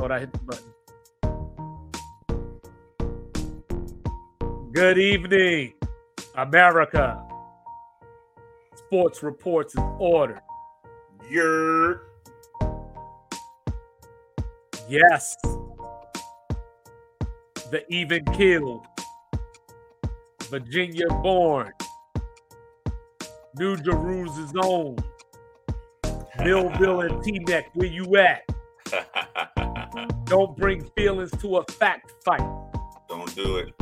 thought I hit the button. Good evening, America. Sports reports in order. Yer. Yes. The even killed. Virginia born. New Jerusalem's own. Millville and Teaneck, where you at? Don't bring feelings to a fact fight. Don't do it.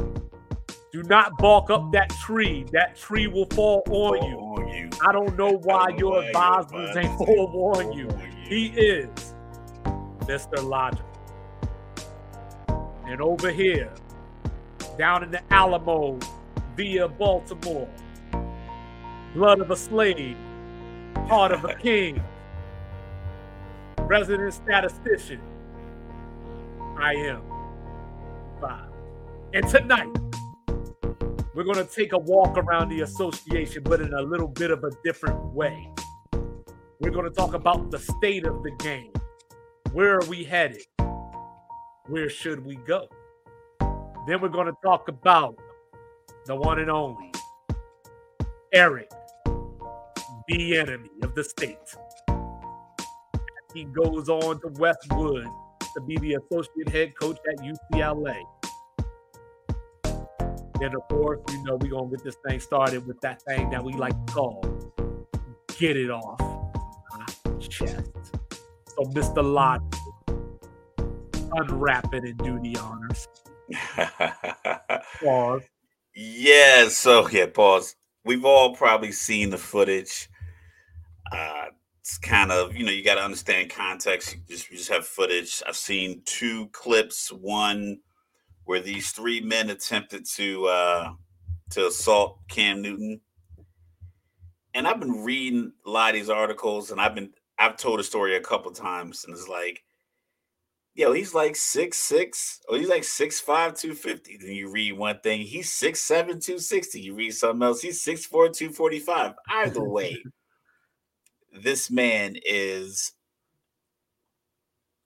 Do not bark up that tree. That tree will fall on you. On you. I don't know why don't your advisors ain't advisors forewarned you. He is Mr. Logic. And over here, down in the Alamo, via Baltimore, blood of a slave, heart of a king, resident statistician, I am five. And tonight, we're going to take a walk around the association, but in a little bit of a different way. We're going to talk about the state of the game. Where are we headed? Where should we go? Then we're going to talk about the one and only Eric, the enemy of the state. He goes on to Westwood to be the associate head coach at UCLA. Then, of course, you know, we're going to get this thing started with that thing that we like to call get it off my chest. So, Mr. Lot, unwrap it and do the honors. Pause. yeah. So yeah. Pause. We've all probably seen the footage. Uh, it's kind of you know you got to understand context. You just you just have footage. I've seen two clips. One where these three men attempted to uh, to assault Cam Newton, and I've been reading a lot of these articles, and I've been I've told a story a couple times, and it's like, yo, he's like six six, or he's like six five, two fifty. Then you read one thing, he's six seven, two sixty. You read something else, he's six four, two forty five. Either way, this man is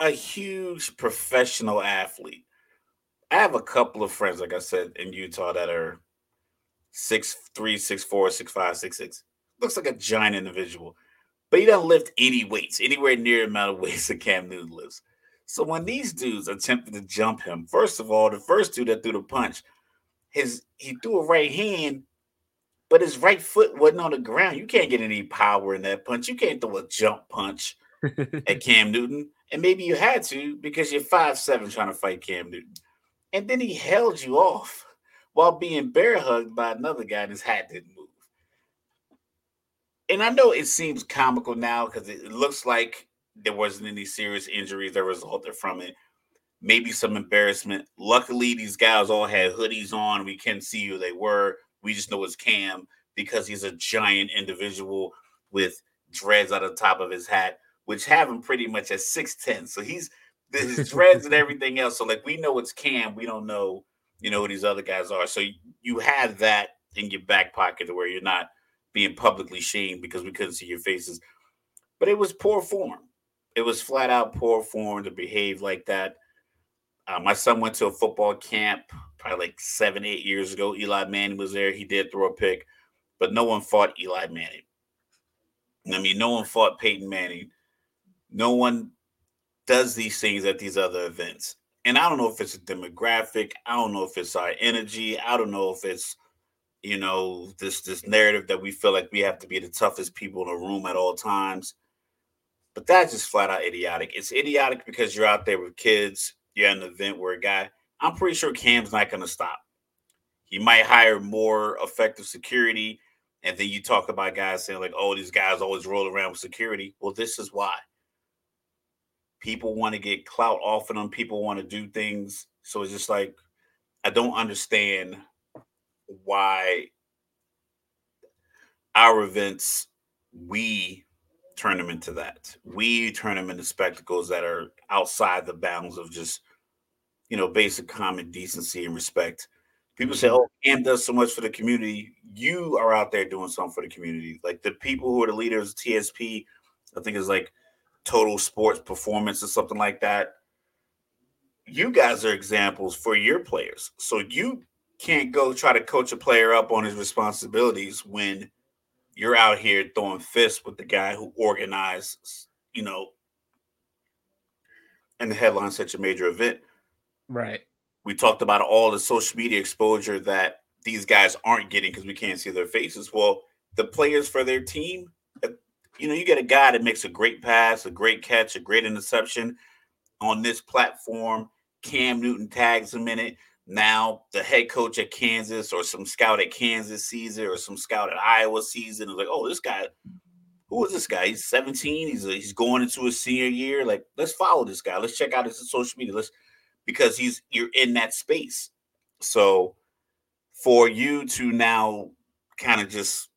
a huge professional athlete. I have a couple of friends, like I said, in Utah that are six three, six four, six five, six six. Looks like a giant individual, but he doesn't lift any weights, anywhere near the amount of weights that Cam Newton lifts. So when these dudes attempted to jump him, first of all, the first dude that threw the punch, his he threw a right hand, but his right foot wasn't on the ground. You can't get any power in that punch. You can't throw a jump punch at Cam Newton. And maybe you had to because you're five seven trying to fight Cam Newton. And then he held you off while being bear hugged by another guy and his hat didn't move. And I know it seems comical now because it looks like there wasn't any serious injuries that resulted from it. Maybe some embarrassment. Luckily, these guys all had hoodies on. We can see who they were. We just know it's Cam because he's a giant individual with dreads out of the top of his hat, which have him pretty much at 6'10. So he's his dreads and everything else. So like we know it's Cam, we don't know, you know, who these other guys are. So you, have that in your back pocket to where you're not being publicly shamed because we couldn't see your faces. But it was poor form. It was flat out poor form to behave like that. Uh, my son went to a football camp probably like seven, eight years ago. Eli Manning was there. He did throw a pick, but no one fought Eli Manning. I mean, no one fought Peyton Manning. No one does these things at these other events. And I don't know if it's a demographic. I don't know if it's our energy. I don't know if it's, you know, this this narrative that we feel like we have to be the toughest people in the room at all times. But that's just flat out idiotic. It's idiotic because you're out there with kids. You're at an event where a guy, I'm pretty sure Cam's not going to stop. He might hire more effective security. And then you talk about guys saying, like, oh, these guys always roll around with security. Well, this is why. People want to get clout off of them. People want to do things. So it's just like, I don't understand why our events, we turn them into that. We turn them into spectacles that are outside the bounds of just, you know, basic common decency and respect. People say, mm-hmm. "Oh, Cam does so much for the community." You are out there doing something for the community. Like the people who are the leaders of TSP, I think is like Total Sports Performance or something like that. you guys are examples for your players. So you can't go try to coach a player up on his responsibilities when you're out here throwing fists with the guy who organized, you know, and the headline such a major event. Right. We talked about all the social media exposure that these guys aren't getting because we can't see their faces. Well, the players for their team, uh, you know, you get a guy that makes a great pass, a great catch, a great interception on this platform. Cam Newton tags him in it. Now the head coach at Kansas or some scout at Kansas sees it or some scout at Iowa sees it and is like, oh, this guy, who is this guy? He's 17. He's a, he's going into his senior year. Like, let's follow this guy. Let's check out his social media. Let's because he's you're in that space. So for you to now kind of just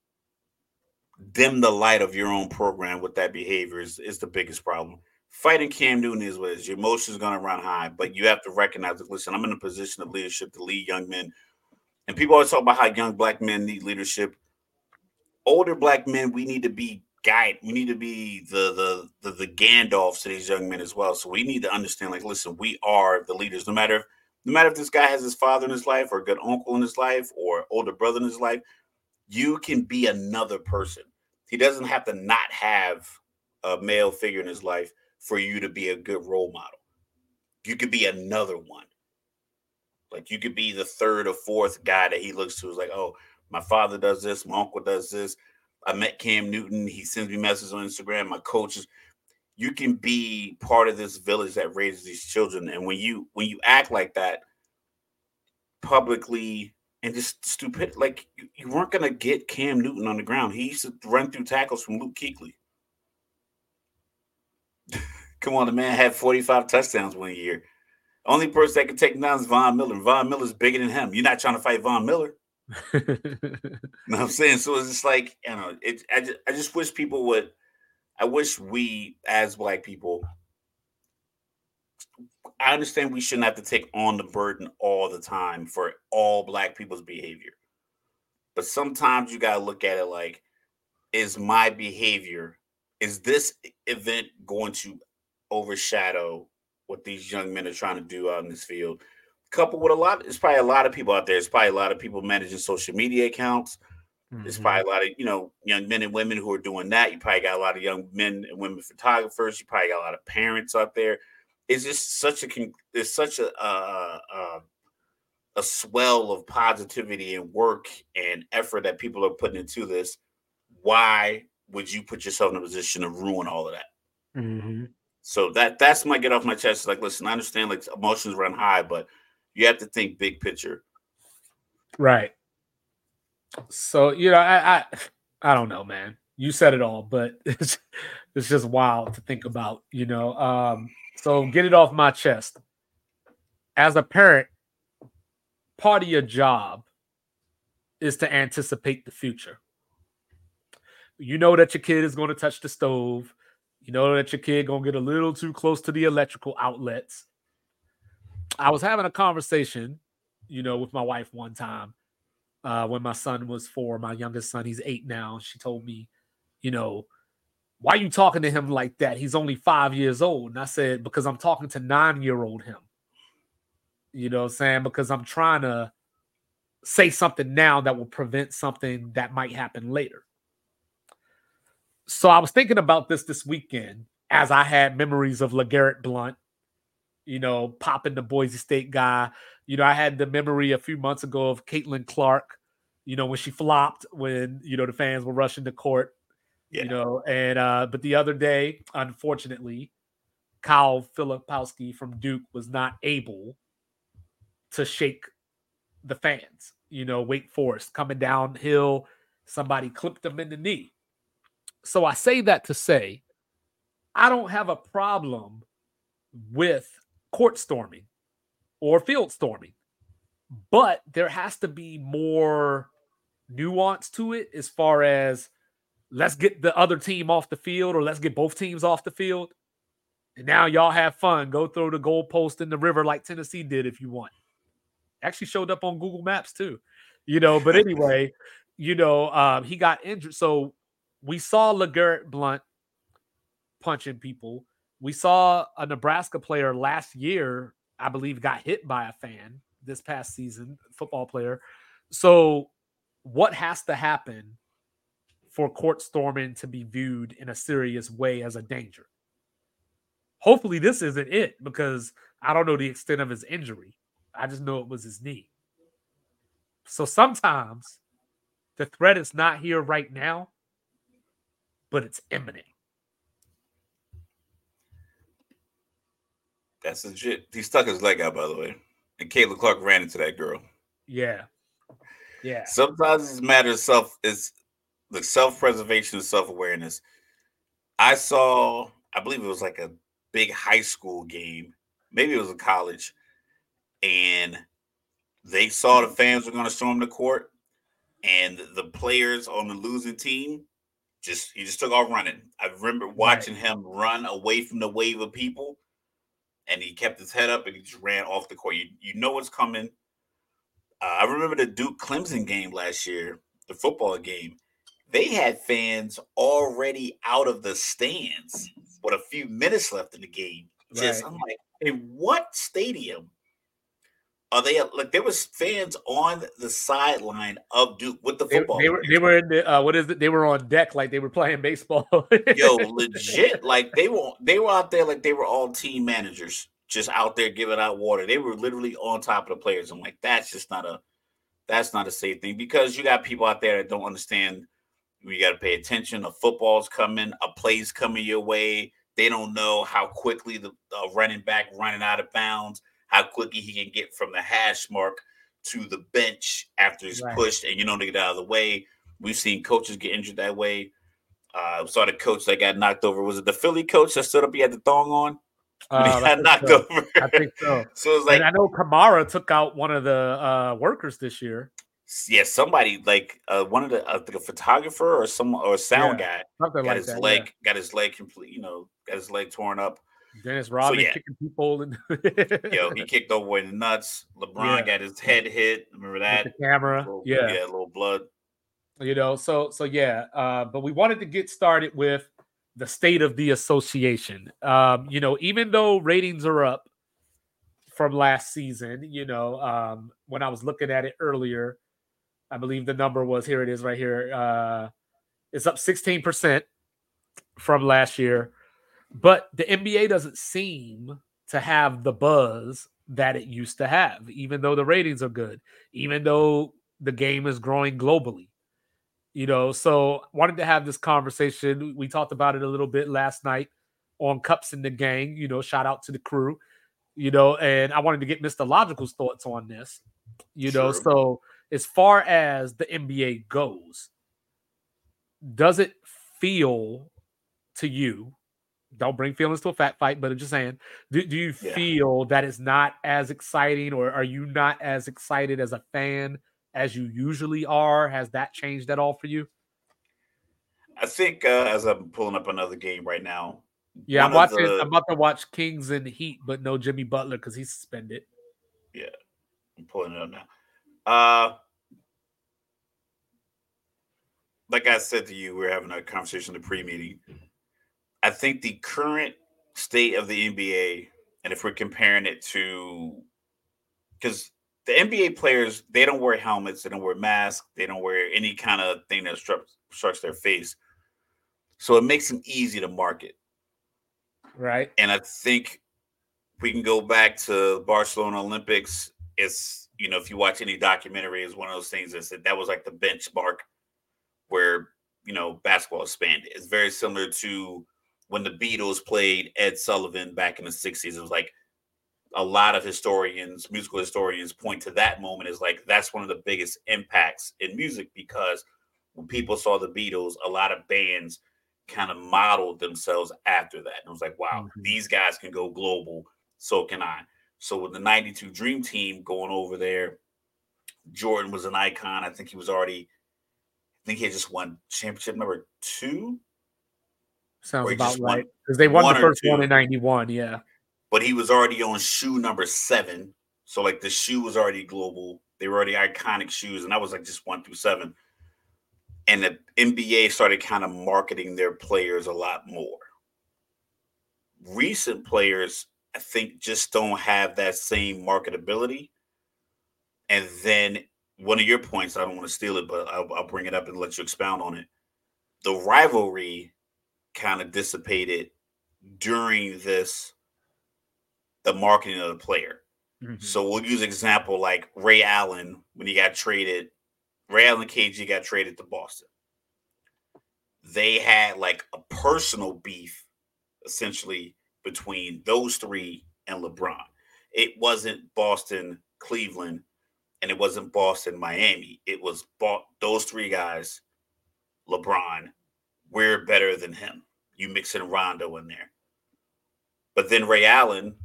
dim the light of your own program with that behavior is, is the biggest problem. Fighting Cam Newton is what is your emotions going to run high, but you have to recognize that. Listen, I'm in a position of leadership to lead young men, and people always talk about how young black men need leadership. Older black men, we need to be guide. We need to be the the the, the Gandalfs to these young men as well. So we need to understand, like, listen, we are the leaders. No matter no matter if this guy has his father in his life, or a good uncle in his life, or older brother in his life, you can be another person. He doesn't have to not have a male figure in his life for you to be a good role model. You could be another one. Like you could be the third or fourth guy that he looks to is like, oh, my father does this, my uncle does this. I met Cam Newton. He sends me messages on Instagram. My coaches. You can be part of this village that raises these children. And when you when you act like that publicly and just stupid. Like you, you weren't gonna get Cam Newton on the ground. He used to run through tackles from Luke Kuechly. Come on, the man had 45 touchdowns one year. Only person that can take him down is Von Miller. Von Miller's bigger than him. You're not trying to fight Von Miller. you know what I'm saying? So it's just like, you know, it I just, I just wish people would I wish we as black people I understand we shouldn't have to take on the burden all the time for all black people's behavior. But sometimes you got to look at it like, is my behavior, is this event going to overshadow what these young men are trying to do out in this field? Coupled with a lot, it's probably a lot of people out there. It's probably a lot of people managing social media accounts. Mm-hmm. There's probably a lot of, you know, young men and women who are doing that. You probably got a lot of young men and women photographers. You probably got a lot of parents out there it's just such a it's such a uh, uh, a swell of positivity and work and effort that people are putting into this. Why would you put yourself in a position to ruin all of that? Mm-hmm. So that that's my get off my chest. Like, listen, I understand like emotions run high, but you have to think big picture. Right. So you know, I I, I don't know, man. You said it all, but it's it's just wild to think about. You know, um, so get it off my chest. As a parent, part of your job is to anticipate the future. You know that your kid is going to touch the stove. You know that your kid to get a little too close to the electrical outlets. I was having a conversation, you know, with my wife one time uh, when my son was four. My youngest son, he's eight now. She told me, you know, why are you talking to him like that? He's only five years old. And I said, because I'm talking to nine year old him. You know what I'm saying? Because I'm trying to say something now that will prevent something that might happen later. So I was thinking about this this weekend as I had memories of LeGarrette Blunt, you know, popping the Boise State guy. You know, I had the memory a few months ago of Caitlin Clark, you know, when she flopped, when, you know, the fans were rushing to court yeah. You know, and uh, but the other day, unfortunately, Kyle Filipowski from Duke was not able to shake the fans. You know, Wake Forest coming downhill, somebody clipped him in the knee. So I say that to say, I don't have a problem with court storming or field storming, but there has to be more nuance to it as far as let's get the other team off the field or let's get both teams off the field. And now y'all have fun. Go throw the goalpost in the river like Tennessee did if you want. Actually showed up on Google Maps too. You know, but anyway, you know, um, he got injured. So we saw LeGarrette Blunt punching people. We saw a Nebraska player last year I believe, got hit by a fan this past season, football player. So, what has to happen for court storming to be viewed in a serious way as a danger? Hopefully, this isn't it because I don't know the extent of his injury. I just know it was his knee. So sometimes the threat is not here right now, but it's imminent. That's legit. He stuck his leg out, by the way. And Caitlin Clark ran into that girl. Yeah. Yeah. Sometimes it's a matter of self it's the self-preservation and self-awareness. I saw, I believe it was like a big high school game. Maybe it was a college. And they saw the fans were going to storm the court. And the players on the losing team just he just took off running. I remember watching right. him run away from the wave of people and he kept his head up and he just ran off the court. You you know what's coming. Uh, I remember the Duke Clemson game last year, the football game. They had fans already out of the stands with a few minutes left in the game. Just right. I'm like, in what stadium are they like there was fans on the sideline of Duke with the football. They, they were they were in the uh, what is it? They were on deck like they were playing baseball. Yo, legit, like they were they were out there like they were all team managers, just out there giving out water. They were literally on top of the players. I'm like, that's just not a that's not a safe thing because you got people out there that don't understand. You got to pay attention. A football's coming, a play's coming your way. They don't know how quickly the, the running back running out of bounds how quickly he can get from the hash mark to the bench after he's right. pushed and you know to get out of the way. We've seen coaches get injured that way. Uh, we saw the coach that got knocked over. Was it the Philly coach that stood up? He had the thong on. Uh, he got knocked so. over. I think so. so it's like and I know Kamara took out one of the uh, workers this year. Yeah, somebody like uh, one of the uh, like a photographer or some or a sound yeah, guy got like his that, leg yeah. got his leg complete. You know, got his leg torn up. Dennis Rodman so, yeah. kicking people and yo, he kicked over in the nuts. LeBron yeah. got his head hit. Remember that? With the camera, little, yeah, yeah, a little blood. You know, so so yeah, uh, but we wanted to get started with the state of the association. Um, you know, even though ratings are up from last season, you know, um, when I was looking at it earlier, I believe the number was here. It is right here. Uh, it's up sixteen percent from last year. But the NBA doesn't seem to have the buzz that it used to have, even though the ratings are good, even though the game is growing globally. You know, so wanted to have this conversation. We talked about it a little bit last night on Cups in the Gang. You know, shout out to the crew. You know, and I wanted to get Mr. Logical's thoughts on this. You know, so as far as the NBA goes, does it feel to you don't bring feelings to a fat fight, but I'm just saying, do, do you yeah. feel that it's not as exciting, or are you not as excited as a fan as you usually are? Has that changed at all for you? I think uh, as I'm pulling up another game right now. Yeah, I'm watching. The... I'm about to watch Kings and Heat, but no Jimmy Butler because he's suspended. Yeah, I'm pulling it up now. Uh, like I said to you, we are having a conversation in the pre-meeting. I think the current state of the NBA, and if we're comparing it to, because the NBA players, they don't wear helmets, they don't wear masks, they don't wear any kind of thing that obstructs their face. So it makes them easy to market. Right. And I think we can go back to Barcelona Olympics. It's, you know, if you watch any documentary, it's one of those things that said that was like the benchmark where, you know, basketball expanded. It's very similar to when the Beatles played Ed Sullivan back in the 60s. It was like a lot of historians, musical historians point to that moment as like that's one of the biggest impacts in music because when people saw the Beatles, a lot of bands kind of modeled themselves after that. And it was like, wow, mm-hmm. these guys can go global, so can I. So with the 92 Dream Team going over there, Jordan was an icon. I think he was already, I think he had just won championship number two Sounds about right. Because they won the first one in 91. Yeah. But he was already on shoe number seven. So, like, the shoe was already global. They were already iconic shoes. And that was like just one through seven. And the NBA started kind of marketing their players a lot more. Recent players I think just don't have that same marketability. And then one of your points, I don't want to steal it, but I'll, I'll bring it up and let you expound on it. The rivalry kind of dissipated during this, the marketing of the player. Mm-hmm. So we'll use example like Ray Allen when he got traded. Ray Allen KG got traded to Boston. They had like a personal beef, essentially between those three and LeBron. It wasn't Boston, Cleveland, and it wasn't Boston, Miami. It was those three guys, LeBron. We're better than him. You mix in Rondo in there. But then Ray Allen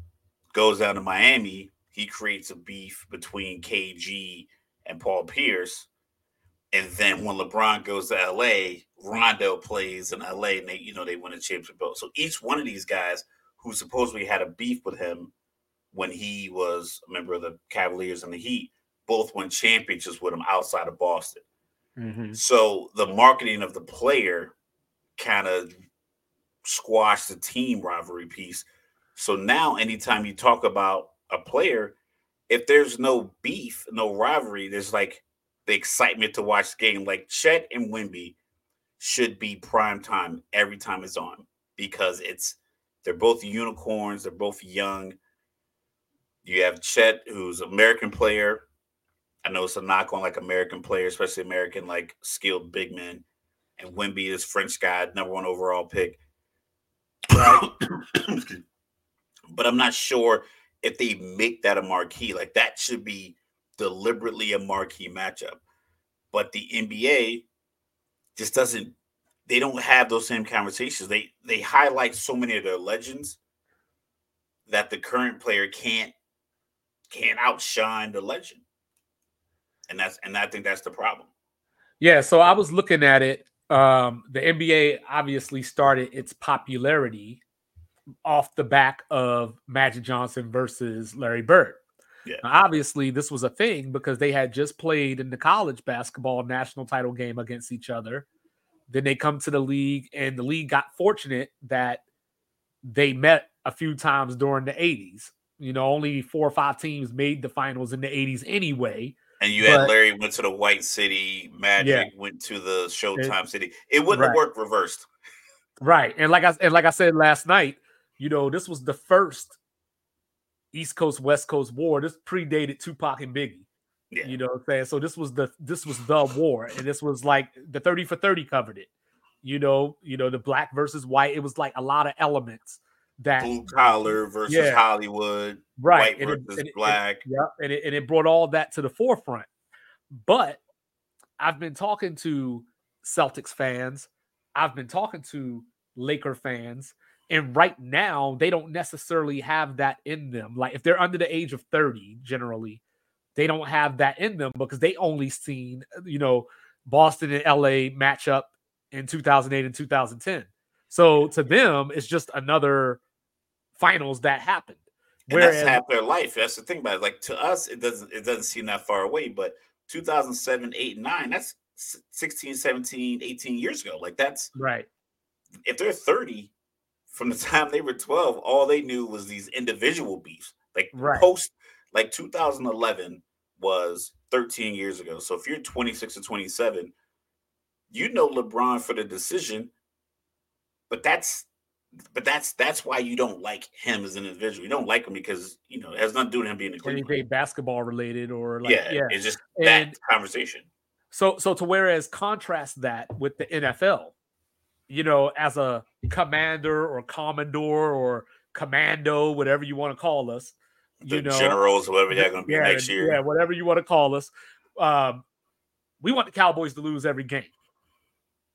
goes down to Miami. He creates a beef between KG and Paul Pierce. And then when LeBron goes to LA, Rondo plays in LA and they, you know, they win a championship belt. So each one of these guys who supposedly had a beef with him when he was a member of the Cavaliers and the Heat, both won championships with him outside of Boston. Mm-hmm. So the marketing of the player kind of squashed the team rivalry piece. So now, anytime you talk about a player, if there's no beef, no rivalry, there's like the excitement to watch the game. Like Chet and Wemby should be prime time every time it's on because it's they're both unicorns. They're both young. You have Chet, who's American player. I know it's a knock on like American players, especially American like skilled big men. And Wemby is French guy, number one overall pick. Right. but I'm not sure if they make that a marquee. Like that should be deliberately a marquee matchup. But the NBA just doesn't they don't have those same conversations. They they highlight so many of their legends that the current player can't can't outshine the legend. And that's and I think that's the problem. Yeah, so I was looking at it. Um, the NBA obviously started its popularity off the back of Magic Johnson versus Larry Bird. Yeah. Now, obviously, this was a thing because they had just played in the college basketball national title game against each other. Then they come to the league, and the league got fortunate that they met a few times during the 80s. You know, only four or five teams made the finals in the 80s anyway. And you but, had Larry went to the White City, Magic yeah. went to the Showtime it, City. It wouldn't right. have worked reversed. Right. And like I and like I said last night, you know, this was the first East Coast West Coast war. This predated Tupac and Biggie. Yeah. You know what I'm saying? So this was the this was the war, and this was like the 30 for 30 covered it. You know, you know, the black versus white. It was like a lot of elements that blue collar versus yeah. Hollywood, right? White and versus it, and black. It, yeah, and it, and it brought all that to the forefront. But I've been talking to Celtics fans, I've been talking to Laker fans, and right now they don't necessarily have that in them. Like if they're under the age of 30, generally, they don't have that in them because they only seen, you know, Boston and LA match up in 2008 and 2010. So to them, it's just another finals that happened. Whereas, that's half their life. That's the thing about it. Like to us, it doesn't it doesn't seem that far away, but 2007, 8, 9, that's 16, 17, 18 years ago. Like that's right. If they're 30 from the time they were 12, all they knew was these individual beefs. Like right. post like 2011 was 13 years ago. So if you're 26 to 27, you know LeBron for the decision, but that's but that's that's why you don't like him as an individual. You don't like him because you know it has nothing to do with him being a. Anything basketball related or like yeah, yeah. it's just and that conversation. So so to whereas contrast that with the NFL, you know, as a commander or commodore or commando, whatever you want to call us, the you know, generals, whatever they're going to be yeah, next year. Yeah, whatever you want to call us. Um, we want the Cowboys to lose every game.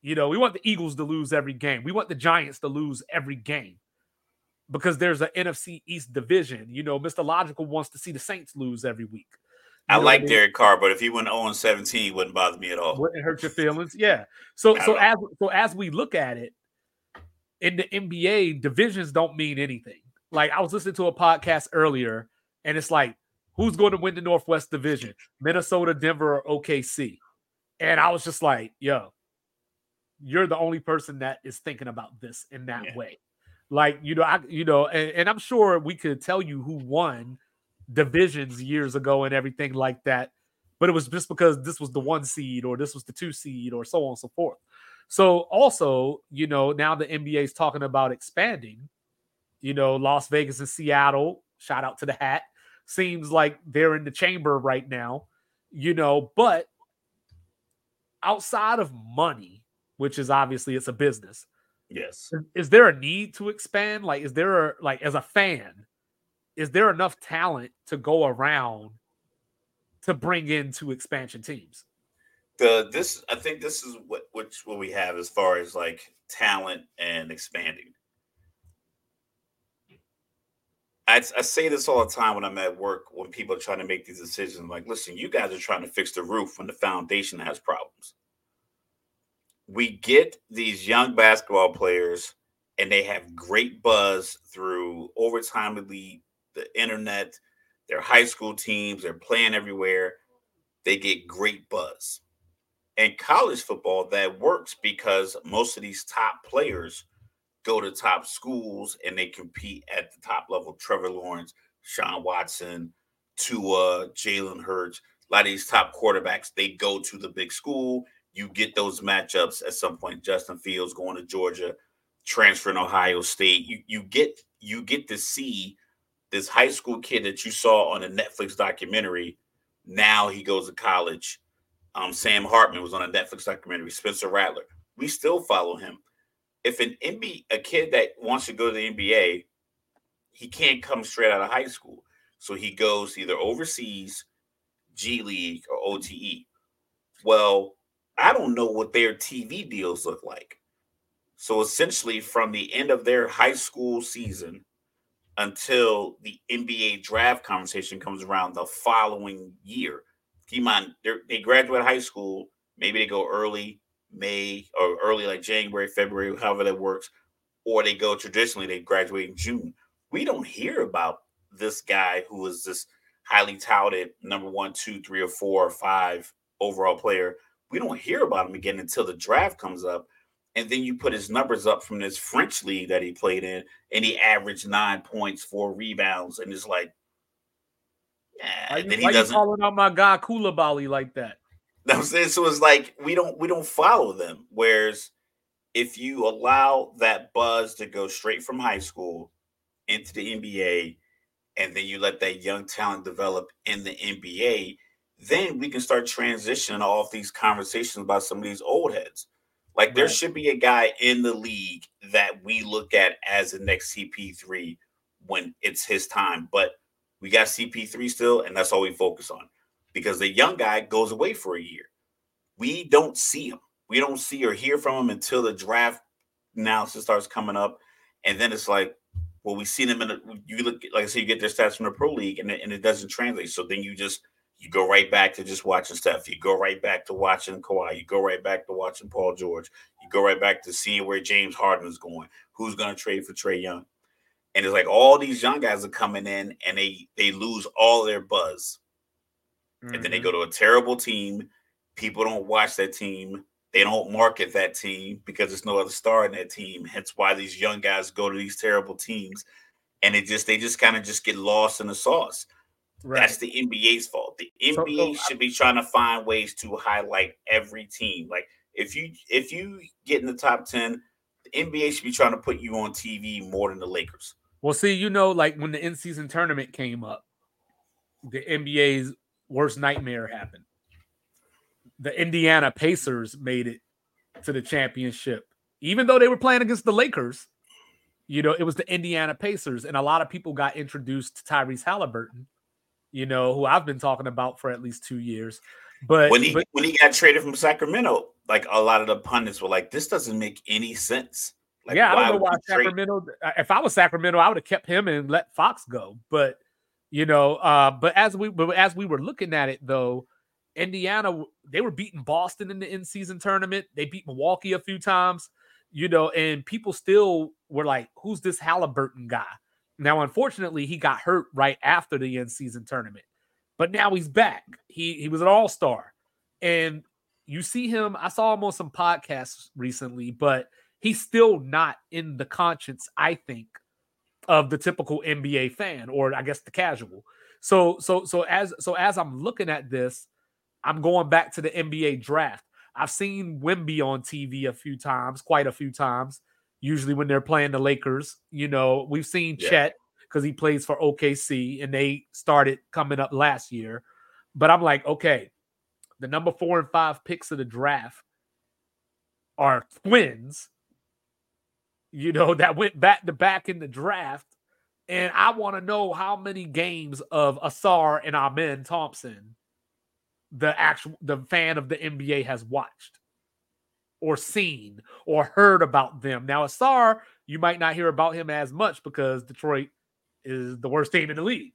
You know, we want the Eagles to lose every game. We want the Giants to lose every game because there's an NFC East division. You know, Mr. Logical wants to see the Saints lose every week. You I like I mean? Derek Carr, but if he went 0 17, wouldn't bother me at all. Wouldn't hurt your feelings. Yeah. So so as so as we look at it in the NBA, divisions don't mean anything. Like I was listening to a podcast earlier and it's like, who's going to win the Northwest Division? Minnesota, Denver, or OKC? And I was just like, yo, you're the only person that is thinking about this in that yeah. way. Like you know, I you know, and, and I'm sure we could tell you who won divisions years ago and everything like that, but it was just because this was the one seed or this was the two seed or so on and so forth. So also, you know, now the NBA is talking about expanding. You know, Las Vegas and Seattle. Shout out to the hat. Seems like they're in the chamber right now. You know, but outside of money, which is obviously it's a business. Yes. Is there a need to expand? Like, is there a, like as a fan, is there enough talent to go around to bring into expansion teams? The this I think this is what which what we have as far as like talent and expanding. I, I say this all the time when I'm at work when people are trying to make these decisions. I'm like, listen, you guys are trying to fix the roof when the foundation has problems. We get these young basketball players and they have great buzz through overtime elite, the internet, their high school teams, they're playing everywhere. They get great buzz. And college football, that works because most of these top players go to top schools and they compete at the top level. Trevor Lawrence, Sean Watson, Tua, Jalen Hurts, a lot of these top quarterbacks, they go to the big school. You get those matchups at some point. Justin Fields going to Georgia, transferring Ohio State. You you get you get to see this high school kid that you saw on a Netflix documentary. Now he goes to college. Um, Sam Hartman was on a Netflix documentary. Spencer Rattler. We still follow him if an NBA a kid that wants to go to the NBA, he can't come straight out of high school. So he goes either overseas, G League, or OTE. Well, I don't know what their TV deals look like. So essentially, from the end of their high school season until the NBA draft conversation comes around the following year, keep in mind they graduate high school, maybe they go early May or early like January, February, however that works, or they go traditionally, they graduate in June. We don't hear about this guy who is this highly touted number one, two, three, or four or five overall player. We don't hear about him again until the draft comes up. And then you put his numbers up from this French league that he played in, and he averaged nine points, four rebounds, and it's like, yeah. Why, you, why you calling out my guy Coulibaly like that? I'm saying so it's like we don't we don't follow them. Whereas if you allow that buzz to go straight from high school into the NBA, and then you let that young talent develop in the NBA, then we can start transitioning off these conversations about some of these old heads. Like right. there should be a guy in the league that we look at as the next CP3 when it's his time. But we got CP3 still, and that's all we focus on because the young guy goes away for a year. We don't see him. We don't see or hear from him until the draft analysis starts coming up. And then it's like, well, we see him in the, you look, like I said, you get their stats from the pro league and it, and it doesn't translate. So then you just, you go right back to just watching Steph. You go right back to watching Kawhi. You go right back to watching Paul George. You go right back to seeing where James Harden is going. Who's going to trade for Trae Young? And it's like all these young guys are coming in and they they lose all their buzz mm-hmm. and then they mm-hmm. go to a terrible team. People don't watch that team. They don't market that team because there's no other star in that team. Hence why these young guys go to these terrible teams, and it just they just kind of just get lost in the sauce. Right. That's the NBA's fault. The NBA so, should be trying to find ways to highlight every team. Like if you if you get in the top ten, the NBA should be trying to put you on TV more than the Lakers. Well, see, you know, like when the in season tournament came up, the NBA's worst nightmare happened. The Indiana Pacers made it to the championship, even though they were playing against the Lakers. You know, it was the Indiana Pacers, and a lot of people got introduced to Tyrese Halliburton. You know, who I've been talking about for at least two years. But when he but, when he got traded from Sacramento, like a lot of the pundits were like, "This doesn't make any sense." Like, yeah, I don't know why Sacramento. Trade? If I was Sacramento, I would have kept him and let Fox go. But you know. Uh, but as we but as we were looking at it though, Indiana they were beating Boston in the in season tournament. They beat Milwaukee a few times, you know, and people still were like, "Who's this Halliburton guy?" Now, unfortunately, he got hurt right after the end season tournament, but now he's back. He he was an all star, and you see him. I saw him on some podcasts recently, but he's still not in the conscience, I think, of the typical NBA fan or I guess the casual. So so so as so as I'm looking at this, I'm going back to the NBA draft. I've seen Wemby on TV a few times, quite a few times. Usually when they're playing the Lakers, you know, we've seen yeah. Chet because he plays for OKC and they started coming up last year. But I'm like, okay, the number four and five picks of the draft are twins, you know, that went back to back in the draft. And I want to know how many games of Ausar and Amen Thompson the actual the fan of the NBA has watched or seen or heard about them. Now, Ausar, you might not hear about him as much because Detroit is the worst team in the league,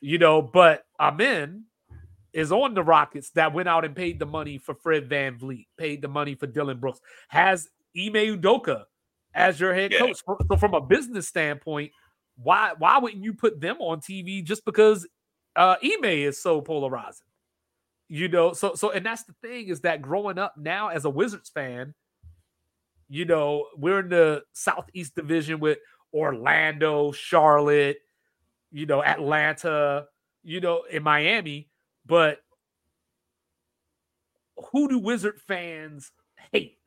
you know, but Amen is on the Rockets that went out and paid the money for Fred VanVleet, paid the money for Dillon Brooks, has Ime Udoka as your head yeah. coach. So from a business standpoint, why why wouldn't you put them on TV just because uh Ime is so polarizing? You know, so so and that's the thing is that growing up now as a Wizards fan, you know, we're in the Southeast Division with Orlando, Charlotte, you know, Atlanta, you know, in Miami, but who do Wizard fans hate?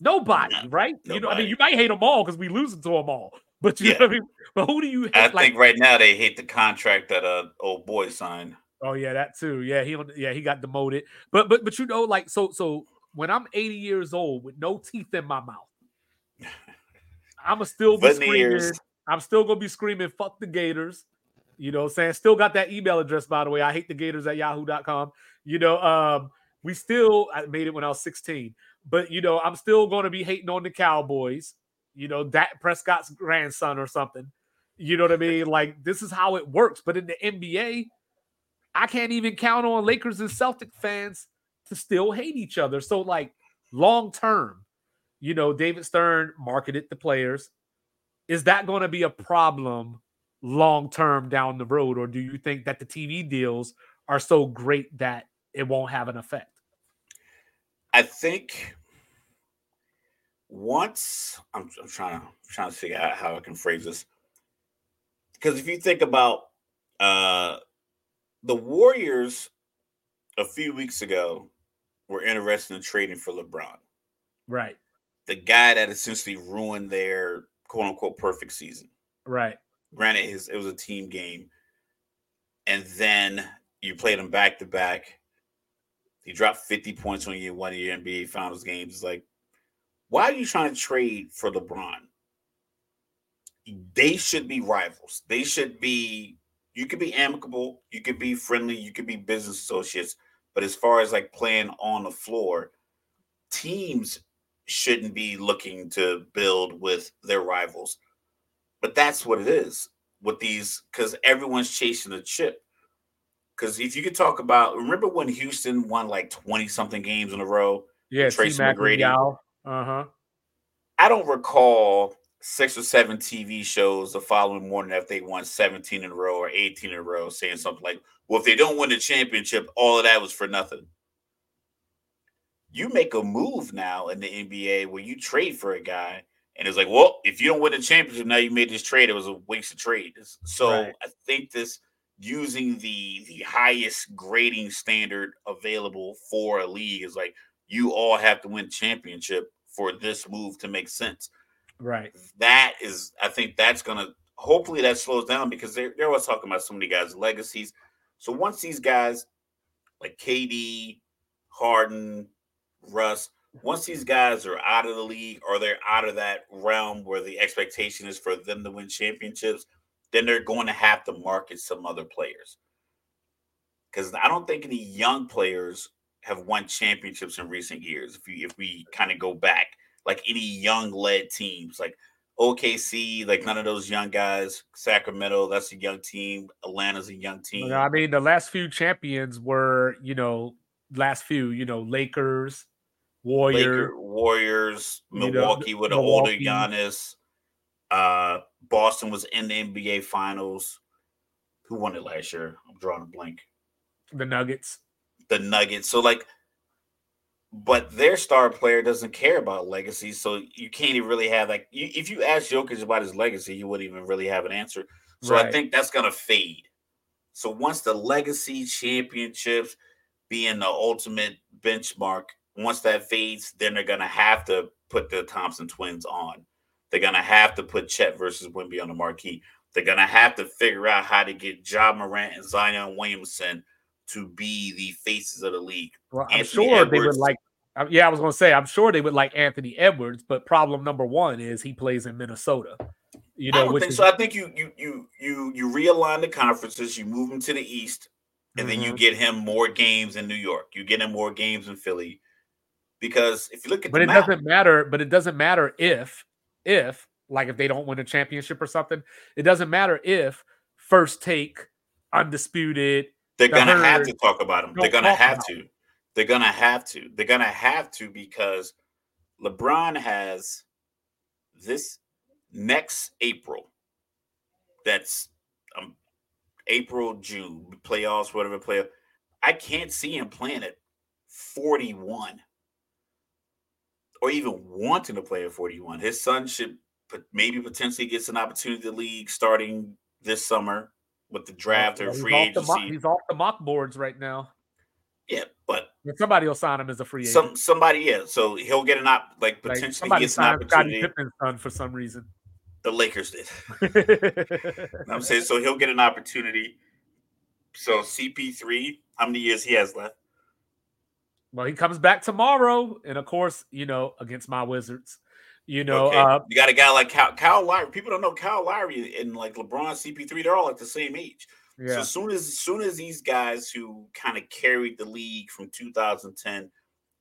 Nobody, right? Nobody. You know, I mean, you might hate them all because we losing to them all. But you yeah. know I mean? But who do you hate? I like, think right now they hate the contract that uh old boy signed. Oh yeah, that too. Yeah, he yeah, he got demoted. But but but you know, like so so when I'm 80 years old with no teeth in my mouth, I'ma still be screaming. I'm still gonna be screaming, fuck the Gators. You know saying? Still got that email address, by the way. I hate the Gators at yahoo.com. You know, um, we still I made it when I was 16, but you know, I'm still gonna be hating on the Cowboys, you know, that Prescott's grandson or something. You know what I mean? Like this is how it works. But in the NBA, I can't even count on Lakers and Celtic fans to still hate each other. So, like, long term, you know, David Stern marketed the players. Is that going to be a problem long term down the road? Or do you think that the TV deals are so great that it won't have an effect? I think once I'm, I'm trying to I'm trying to figure out how I can phrase this. Because if you think about uh the Warriors a few weeks ago were interested in trading for LeBron. Right. The guy that essentially ruined their quote unquote perfect season. Right. Granted, his it was a team game. And then you played him back to back. He dropped 50 points on you one of your NBA finals games. It's like, why are you trying to trade for LeBron? They should be rivals. They should be you could be amicable, you could be friendly, you could be business associates, but as far as like playing on the floor, teams shouldn't be looking to build with their rivals. But that's what it is with these because everyone's chasing a chip. Because if you could talk about, remember when Houston won like 20 something games in a row? Yeah, Tracy McGrady. Uh huh. I don't recall six or seven TV shows the following morning after they won 17 in a row or 18 in a row, saying something like, Well, if they don't win the championship, all of that was for nothing. You make a move now in the NBA where you trade for a guy, and it's like, Well, if you don't win the championship, now you made this trade, it was a waste of trade. So right. I think this using the the highest grading standard available for a league is like you all have to win championship for this move to make sense Right. That is, I think that's going to, hopefully that slows down because they're, they're always talking about so many guys' legacies. So once these guys like KD, Harden, Russ, once these guys are out of the league or they're out of that realm where the expectation is for them to win championships, then they're going to have to market some other players. Because I don't think any young players have won championships in recent years. If we if we kind of go back, like any young led teams, like OKC, like none of those young guys. Sacramento, that's a young team. Atlanta's a young team. I mean, the last few champions were, you know, last few, you know, Lakers, Warriors, Laker, Warriors, Milwaukee know, with an older Giannis. Uh, Boston was in the NBA Finals. Who won it last year? I'm drawing a blank. The Nuggets. The Nuggets. So like but their star player doesn't care about legacy, so you can't even really have like you, if you ask Jokic about his legacy, you wouldn't even really have an answer. So right. I think that's gonna fade. So once the legacy championships being the ultimate benchmark, once that fades, then they're gonna have to put the Thompson twins on. They're gonna have to put Chet versus Wemby on the marquee. They're gonna have to figure out how to get Ja Morant and Zion Williamson to be the faces of the league. Well, I'm Anthony sure Edwards, they would like. Uh, yeah, I was going to say I'm sure they would like Anthony Edwards, but problem number one is he plays in Minnesota. You know, I don't think is, so. I think you you you you you realign the conferences. You move him to the East, and mm-hmm. then you mm-hmm. get him more games in New York. You get him more games in Philly, because if you look at, but it map, doesn't matter. But it doesn't matter if if like if they don't win a championship or something. It doesn't matter if first take undisputed they're the gonna have to talk about him. They're gonna have to. They're gonna have to. They're gonna have to because LeBron has this next April. That's um, April, June playoffs, whatever player. I can't see him playing at 41 or even wanting to play at 41. His son should maybe potentially gets an opportunity to league starting this summer with the draft or free agency. Mock, he's off the mock boards right now. Yeah, but somebody will sign him as a free agent. Some somebody, yeah. So he'll get an op like potentially like somebody gets an opportunity. Scottie Pippen's son for some reason. The Lakers did. I'm saying so he'll get an opportunity. So CP3, how many years he has left? Well, he comes back tomorrow, and of course, you know, against my Wizards. You know, okay. uh, you got a guy like Kyle, Kyle Lowry. People don't know Kyle Lowry and like LeBron, CP3. They're all like the same age. Yeah. So as soon as, as soon as these guys who kind of carried the league from 2010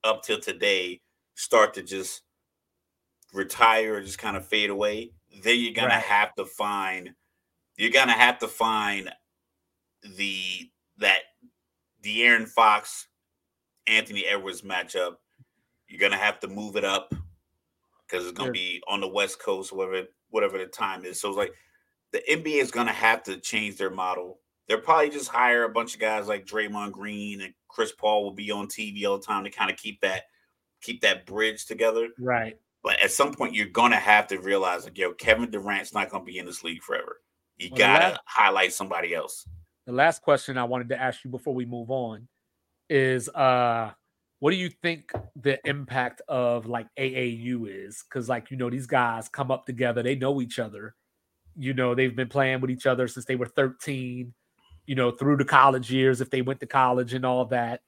up till today start to just retire or just kind of fade away, then you're gonna right. have to find you're gonna have to find the that De'Aaron Fox, Anthony Edwards matchup. You're gonna have to move it up because it's gonna be on the West Coast, whatever whatever the time is. So it's like the NBA is gonna have to change their model. They'll probably just hire a bunch of guys like Draymond Green and Chris Paul will be on TV all the time to kind of keep that keep that bridge together. Right. But at some point, you're gonna have to realize like, yo, Kevin Durant's not gonna be in this league forever. You well, gotta last, highlight somebody else. The last question I wanted to ask you before we move on is uh what do you think the impact of like AAU is? Because like you know, these guys come up together, they know each other. You know, they've been playing with each other since they were 13, you know, through the college years, if they went to college and all that.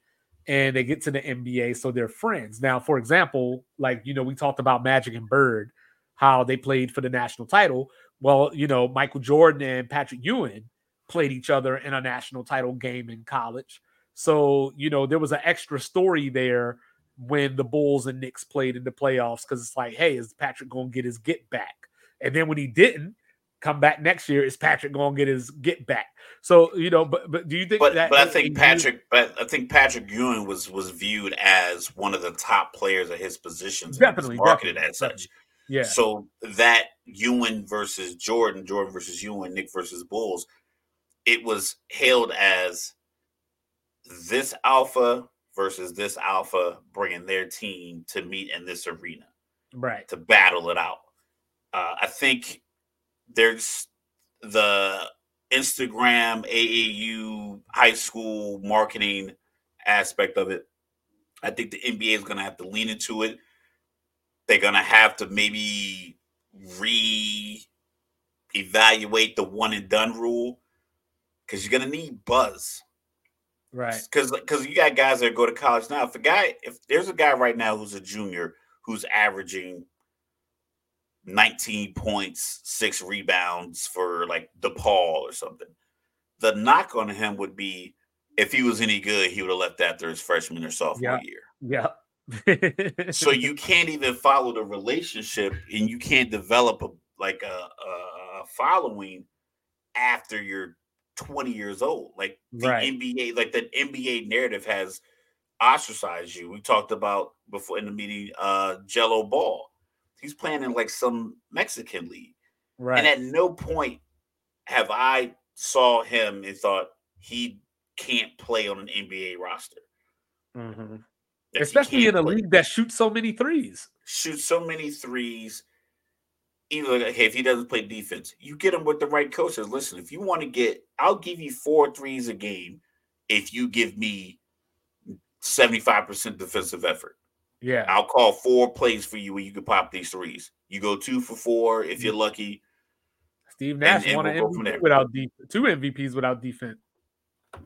And they get to the NBA, so they're friends. Now, for example, like you know, we talked about Magic and Bird, how they played for the national title. Well, you know, Michael Jordan and Patrick Ewing played each other in a national title game in college. So, you know, there was an extra story there when the Bulls and Knicks played in the playoffs because it's like, hey, is Patrick going to get his get back? And then when he didn't come back next year, is Patrick going to get his get back? So, you know, but but do you think but, that? But I think Patrick, but I think Patrick Ewing was was viewed as one of the top players at his positions. Definitely marketed definitely, as such. Yeah. So that Ewing versus Jordan, Jordan versus Ewing, Nick versus Bulls, it was hailed as this alpha versus this alpha bringing their team to meet in this arena, right? To battle it out. Uh, I think there's the Instagram, AAU, high school marketing aspect of it. I think the NBA is going to have to lean into it. They're going to have to maybe re evaluate the one and done rule because you're going to need buzz. Right. Because because you got guys that go to college now. If a guy, if there's a guy right now who's a junior who's averaging 19 points, six rebounds for like DePaul or something, the knock on him would be if he was any good, he would have left after his freshman or sophomore yeah. year. Yeah. so you can't even follow the relationship and you can't develop a like a, a following after you're 20 years old. Like the right. NBA, like the NBA narrative has ostracized you. We talked about before in the meeting, uh Gelo Ball. He's playing in like some Mexican league. Right. And at no point have I saw him and thought he can't play on an NBA roster. Mm-hmm. especially in a play. league that shoots so many threes. Shoots so many threes. Even okay, if he doesn't play defense, you get him with the right coaches. Listen, if you want to get, I'll give you four threes a game if you give me 75% defensive effort. Yeah. I'll call four plays for you where you can pop these threes. You go two for four if you're lucky. Steve Nash and, won we'll an MVP without de- two MVPs without defense.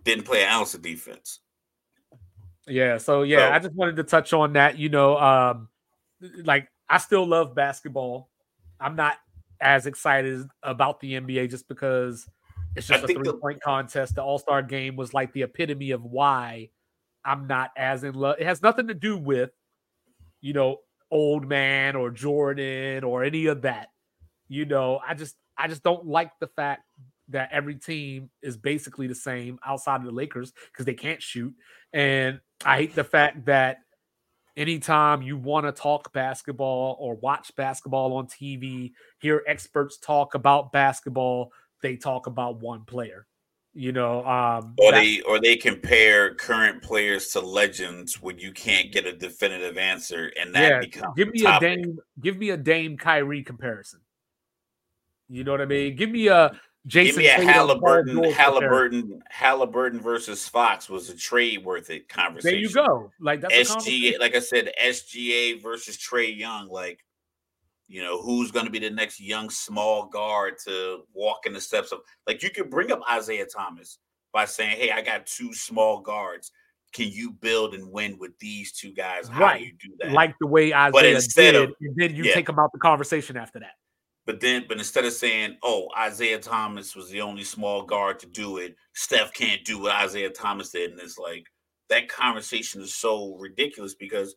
Didn't play an ounce of defense. Yeah, so yeah, so, I just wanted to touch on that. You know, um, like I still love basketball. I'm not as excited about the NBA just because it's just I a three point contest. The All Star game was like the epitome of why I'm not as in love. It has nothing to do with, you know, old man or Jordan or any of that. You know, I just I just don't like the fact that every team is basically the same outside of the Lakers because they can't shoot. And I hate the fact that anytime you want to talk basketball or watch basketball on TV, hear experts talk about basketball, they talk about one player. You know, um, or they or they compare current players to legends when you can't get a definitive answer, and that yeah, becomes give me a Dame, give me a Dame Kyrie comparison. You know what I mean? Give me a Jayson. Give me a Halliburton, Halliburton, Halliburton versus Fox was a trade worth it conversation. There you go. Like that's SGA. Like I said, SGA versus Trae Young. Like you know who's going to be the next young small guard to walk in the steps of. Like you could bring up Isaiah Thomas by saying, "Hey, I got two small guards." Can you build and win with these two guys? How right. do you do that? Like the way Isaiah but instead did, of, and then you yeah. take them out the conversation after that. But then, but instead of saying, "Oh, Isaiah Thomas was the only small guard to do it," Steph can't do what Isaiah Thomas did, and it's like that conversation is so ridiculous because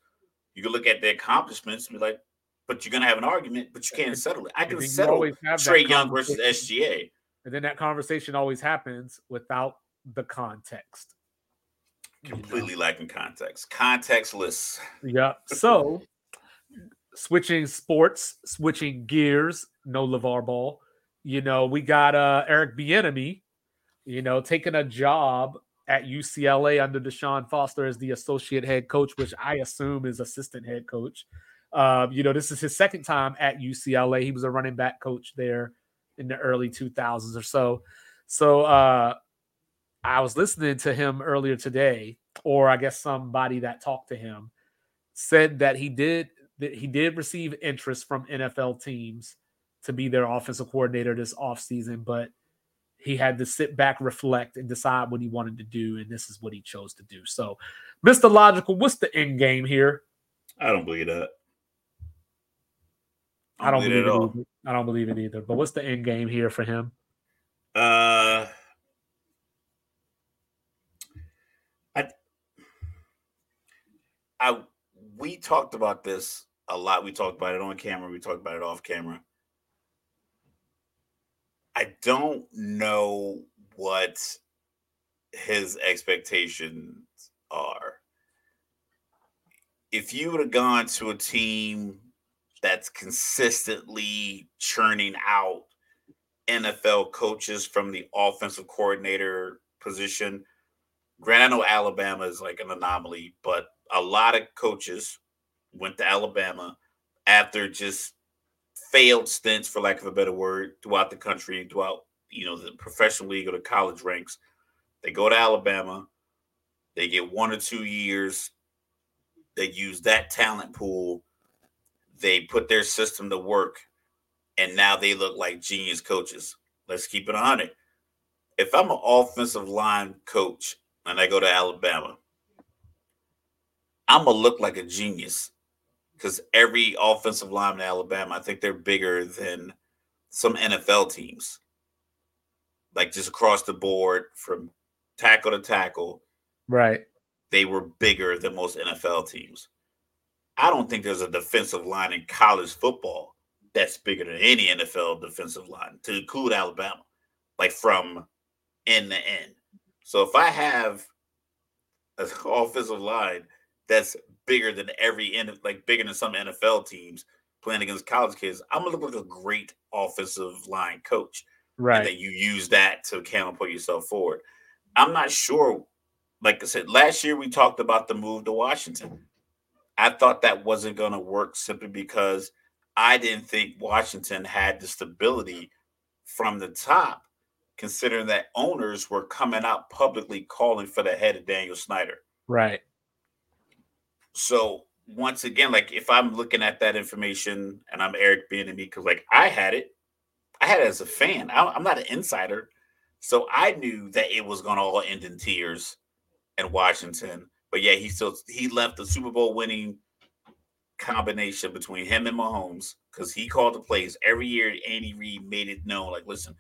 you can look at the accomplishments and be like, "But you're gonna have an argument, but you can't settle it." I can settle Trae Young versus SGA, and then that conversation always happens without the context. Completely you know? lacking context, contextless. Yeah. So switching sports, switching gears, no LaVar Ball. You know, we got uh Eric Bieniemy, you know, taking a job at UCLA under Deshaun Foster as the associate head coach, which I assume is assistant head coach. Um, you know, this is his second time at UCLA. He was a running back coach there in the early 2000s or so. So uh, I was listening to him earlier today, or I guess somebody that talked to him said that he did that he did receive interest from NFL teams to be their offensive coordinator this offseason, but he had to sit back, reflect, and decide what he wanted to do, and this is what he chose to do. So, Mr. Logical, what's the end game here? I don't believe that. I don't, believe, believe it, either. I don't believe it either. But what's the end game here for him? Uh I I we talked about this a lot. We talked about it on camera. We talked about it off camera. I don't know what his expectations are. If you would have gone to a team that's consistently churning out NFL coaches from the offensive coordinator position, granted, I know Alabama is like an anomaly, but a lot of coaches went to Alabama after just failed stints, for lack of a better word, throughout the country, throughout you know the professional league or the college ranks. They go to Alabama, they get one or two years. They use that talent pool. They put their system to work, and now they look like genius coaches. Let's keep it on it. If I'm an offensive line coach and I go to Alabama, I'm gonna look like a genius because every offensive lineman in Alabama, I think they're bigger than some NFL teams. Like just across the board from tackle to tackle. Right. They were bigger than most NFL teams. I don't think there's a defensive line in college football that's bigger than any NFL defensive line to include Alabama, like from end to end. So if I have an offensive line that's bigger than every end like bigger than some NFL teams playing against college kids, I'm gonna look like a great offensive line coach. Right. And then you use that to catapult yourself forward. I'm not sure. Like I said, last year we talked about the move to Washington. I thought that wasn't going to work simply because I didn't think Washington had the stability from the top, considering that owners were coming out publicly calling for the head of Daniel Snyder. Right. So once again, like if I'm looking at that information and I'm Eric Bieniemy, because like I had it, I had it as a fan. I, I'm not an insider, so I knew that it was going to all end in tears in Washington. But yeah, he still he left the Super Bowl winning combination between him and Mahomes because he called the plays every year. Andy Reid made it known, like, listen,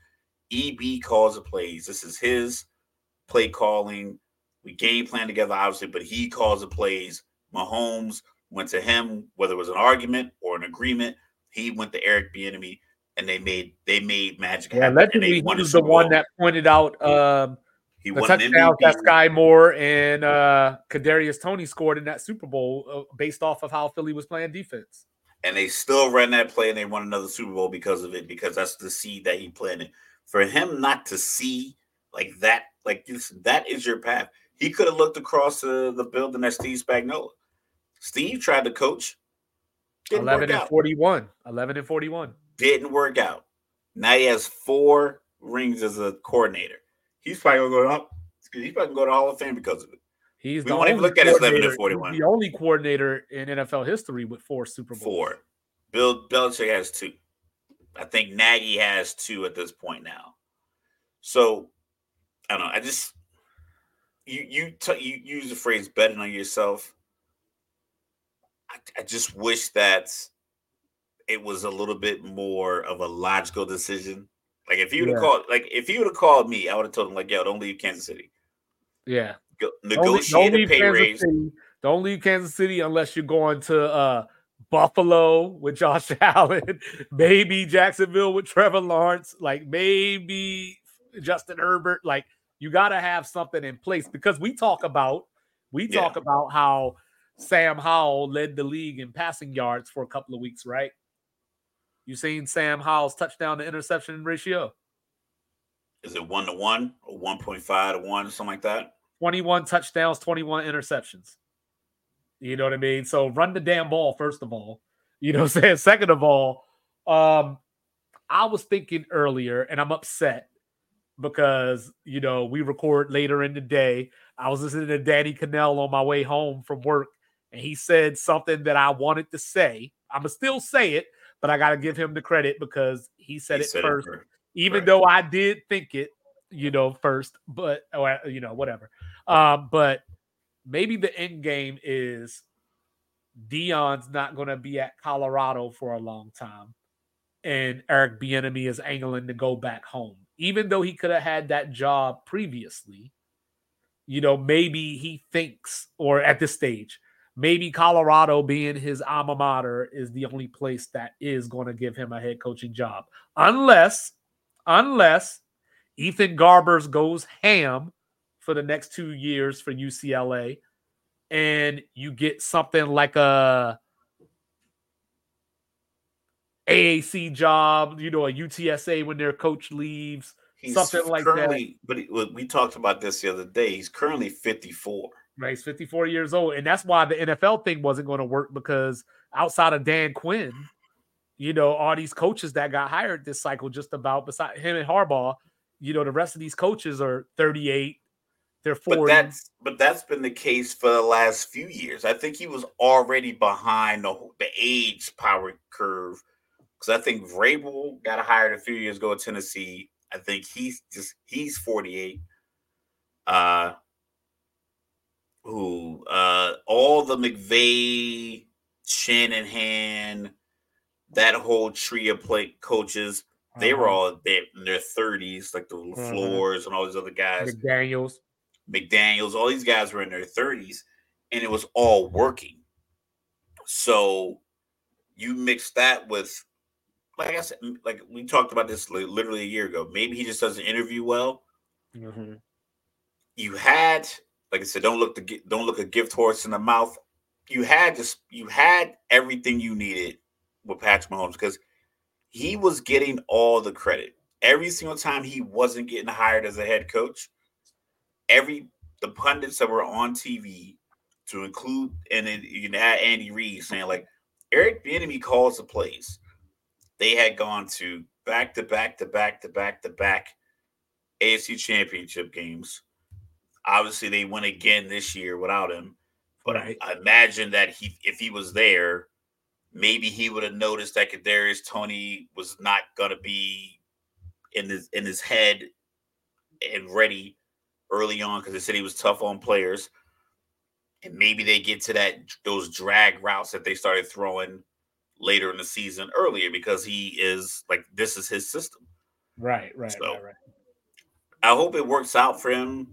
EB calls the plays. This is his play calling. We game plan together, obviously, but he calls the plays. Mahomes went to him, whether it was an argument or an agreement. He went to Eric Bieniemy, and they made they made magic Yeah, happen. allegedly he was the one that pointed out um, he the touchdowns that Skyy Moore and uh, Kadarius Toney scored in that Super Bowl uh, based off of how Philly was playing defense. and they still ran that play and they won another Super Bowl because of it, because that's the seed that he planted. For him not to see like that, like this, that is your path. He could have looked across the, the building at Steve Spagnuolo. Steve tried to coach, didn't 11 work and out. 41. 11 and 41. Didn't work out. Now he has four rings as a coordinator. He's probably gonna go up. He's probably gonna go to Hall of Fame because of it. He's We the won't even look at his 11 coordinator- and he's 41. The only coordinator in NFL history with four Super Bowls. Four. Bill Belichick has two. I think Nagy has two at this point now. So I don't know. I just you you t- you use the phrase betting on yourself. I, I just wish that it was a little bit more of a logical decision. Like if you would have Yeah. called, like if you would have called me, I would have told him like, "Yo, don't leave Kansas City. Yeah. Go, Don't leave- negotiate don't pay Kansas raise." City. Don't leave Kansas City unless you're going to uh, Buffalo with Josh Allen, maybe Jacksonville with Trevor Lawrence, like maybe Justin Herbert. Like you got to have something in place because we talk about we Yeah. talk about how Sam Howell led the league in passing yards for a couple of weeks, right? You seen Sam Howell's touchdown to interception ratio? Is it one to one or one point five to one, or something like that? 21 touchdowns, 21 interceptions. You know what I mean? So run the damn ball, first of all. You know what I'm saying? Second of all, um, I was thinking earlier, and I'm upset because you know we record later in the day. I was listening to Danny Kanell on my way home from work, and he said something that I wanted to say. I'ma still say it, but I gotta give him the credit because he said He it said first first. even Right. though I did think it, you know, first, but or, you know, whatever. Um, but maybe the end game is Deion's not going to be at Colorado for a long time, and Eric Bieniemy is angling to go back home, even though he could have had that job previously. You know, maybe he thinks, or at this stage, maybe Colorado being his alma mater is the only place that is going to give him a head coaching job, unless unless Ethan Garbers goes ham for the next two years for UCLA, and you get something like a AAC job, you know, a UTSA when their coach leaves. He's something like that. But he- we talked about this the other day. He's currently 54. Right, he's 54 years old, and that's why the NFL thing wasn't going to work because outside of Dan Quinn, you know, all these coaches that got hired this cycle, just about beside him and Harbaugh, you know, the rest of these coaches are 38, they're 40. But that's but that's been the case for the last few years. I think he was already behind the the age power curve because I think Vrabel got hired a few years ago at Tennessee. I think he's just he's 48. Uh who uh all the McVay, Shanahan, that whole tree of play coaches, they were Uh-huh. all they in their 30s, like the floors and all these other guys. McDaniels. McDaniels, all these guys were in their 30s, and it was all working. So you mix that with, like I said, like we talked about this literally a year ago. Maybe he just doesn't interview well. Mm-hmm. You had, like I said, don't look the don't look a gift horse in the mouth. You had just you had everything you needed with Patrick Mahomes because he was getting all the credit every single time he wasn't getting hired as a head coach. Every the pundits that were on TV to include and then you can add Andy Reid saying like Eric Bieniemy calls the plays. They had gone to back to back to back to back to back AFC championship games. Obviously, they went again this year without him. But right. I, I imagine that he if he was there, maybe he would have noticed that Kadarius Toney was not gonna be in his in his head and ready early on because they said he was tough on players. And maybe they get to that those drag routes that they started throwing later in the season earlier because he is like this is his system. Right, right, so, right, right. I hope it works out for him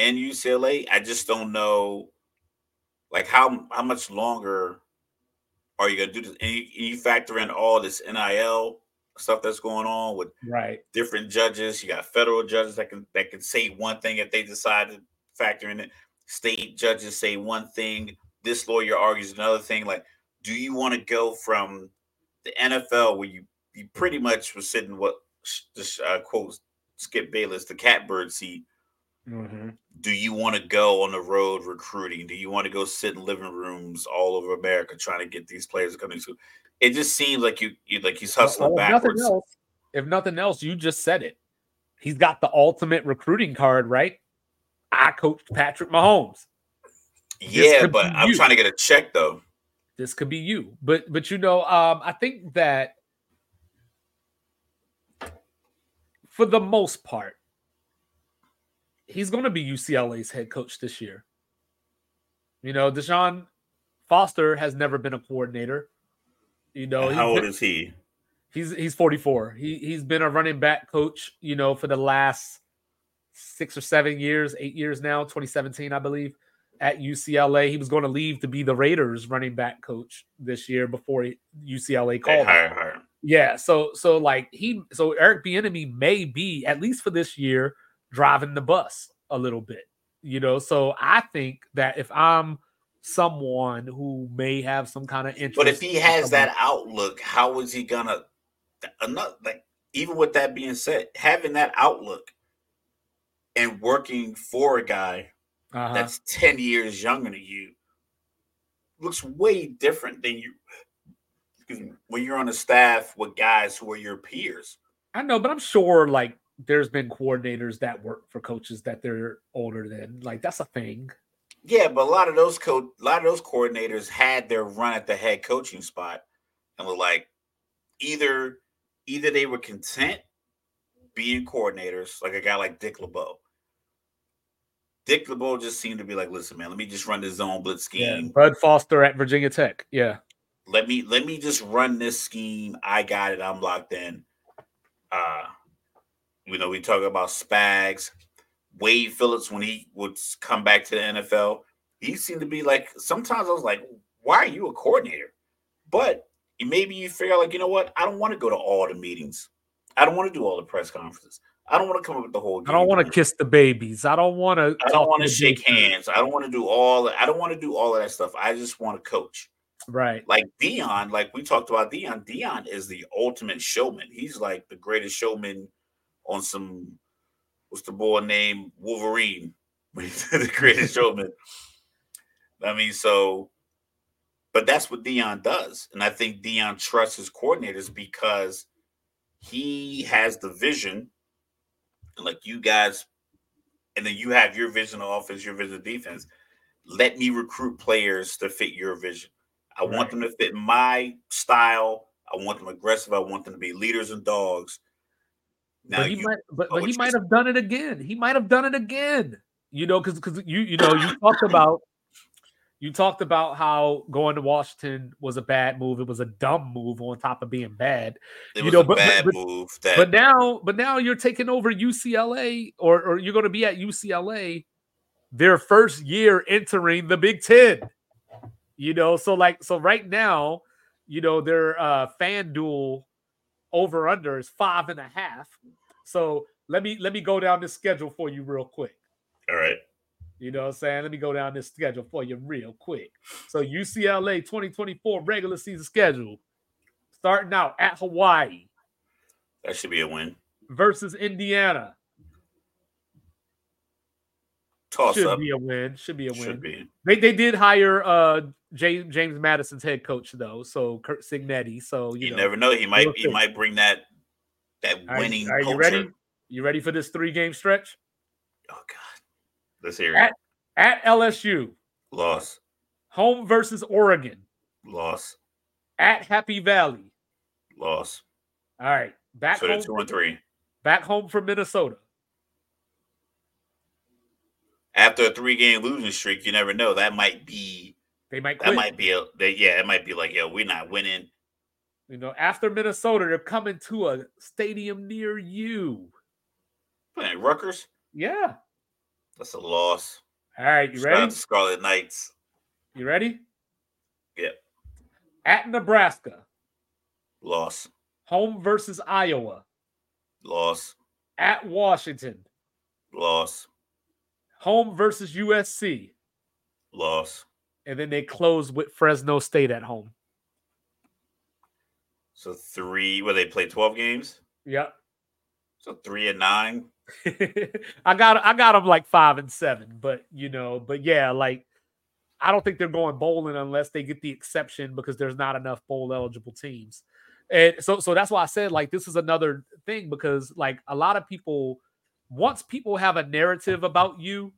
and UCLA. I just don't know like how how much longer are you gonna do this? And you, you factor in all this NIL stuff that's going on with right different judges. You got federal judges that can that can say one thing if they decide to factor in it. State judges say one thing. This lawyer argues another thing. Like, do you want to go from the NFL where you you pretty much was sitting what just uh, quote Skip Bayless the catbird seat? Mm-hmm. Do you want to go on the road recruiting? Do you want to go sit in living rooms all over America trying to get these players to come to school? it just seems like you, you like he's hustling well, if backwards. Nothing else, if nothing else, you just said it. He's got the ultimate recruiting card, right? I coached Patrick Mahomes. Yeah, but I'm trying to get a check though. This could be you, but but you know, um, I think that for the most part, he's going to be UCLA's head coach this year. You know, Deshaun Foster has never been a coordinator. You know, how old is he? He's he's 44. He he's been a running back coach, you know, for the last six or seven years, eight years now, 2017, I believe, at UCLA. He was going to leave to be the Raiders running back coach this year before UCLA called hire, hire. Yeah, so so like he so Eric Bieniemy may be at least for this year driving the bus a little bit, you know. So I think that if I'm someone who may have some kind of interest. But if he has that outlook, how is he gonna? Another like even with that being said, having that outlook and working for a guy uh-huh. that's ten years younger than you looks way different than you. Me, when you're on a staff with guys who are your peers. I know, but I'm sure like there's been coordinators that work for coaches that they're older than. Like that's a thing. Yeah, but a lot of those co- a lot of those coordinators had their run at the head coaching spot and were like either either they were content being coordinators, like a guy like Dick LeBeau. Dick LeBeau just seemed to be like, listen, man, let me just run this zone blitz scheme. Yeah, Bud Foster at Virginia Tech. Yeah. Let me let me just run this scheme. I got it. I'm locked in. Uh you know, we talk about Spags. Wade Phillips when he would come back to the NFL, he seemed to be like sometimes I was like, why are you a coordinator? But maybe you figure out like, you know what? I don't want to go to all the meetings. I don't want to do all the press conferences. I don't want to come up with the whole. I don't want to kiss the babies. I don't want to. I don't want to shake hands. I don't want to do all. I don't want to do all of that stuff. I just want to coach. Right. Like Deion, like we talked about Deion. Deion is the ultimate showman. He's like the greatest showman on some what's the boy named Wolverine, the greatest showman. I mean, so, but that's what Deion does, and I think Deion trusts his coordinators because he has the vision, and like you guys, and then you have your vision of offense, your vision of defense. Let me recruit players to fit your vision. I right. want them to fit my style. I want them aggressive. I want them to be leaders and dogs. Now but he you, might, but, but he might have done it again. He might have done it again. You know, because because you you know you talked about you talked about how going to Washington was a bad move. It was a dumb move on top of being bad. It you know, but, bad but, move. That... But now, but now you're taking over UCLA, or or you're going to be at UCLA their first year entering the Big Ten. You know, so like so right now, you know, their uh FanDuel over under is five and a half. So let me let me go down this schedule for you real quick. All right. You know what I'm saying? Let me go down this schedule for you real quick. So UCLA 2024 regular season schedule. Starting out at Hawaii. That should be a win. Versus Indiana. Toss should up. be a win. Should be a win. Should be. They they did hire uh James James Madison's head coach though, so Curt Cignetti. So you, You, know, never know. He might he might bring that that Are winning are you culture. ready? You ready for this three game stretch Oh God. Let's hear At- it. at LSU? Loss. Home versus Oregon Loss. at Happy Valley. Loss. All right, back So home. two and three. Back home for Minnesota. After a three game losing streak, you never know. That might be They might that might be a they, yeah, it might be like, yo, we're not winning. You know, after Minnesota, they're coming to a stadium near you. Playing Rutgers, Yeah. that's a loss. All right, you Shout ready? Scarlet Knights. You ready? Yep. At Nebraska, Loss. home versus Iowa. Loss. At Washington, Loss. Home versus USC. Loss. And then they close with Fresno State at home. So three where they play 12 games. Yep. So three and nine. I got I got them like five and seven, but you know, but yeah, like I don't think they're going bowling unless they get the exception because there's not enough bowl eligible teams. And so so that's why I said like this is another thing because like a lot of people once people have a narrative about you,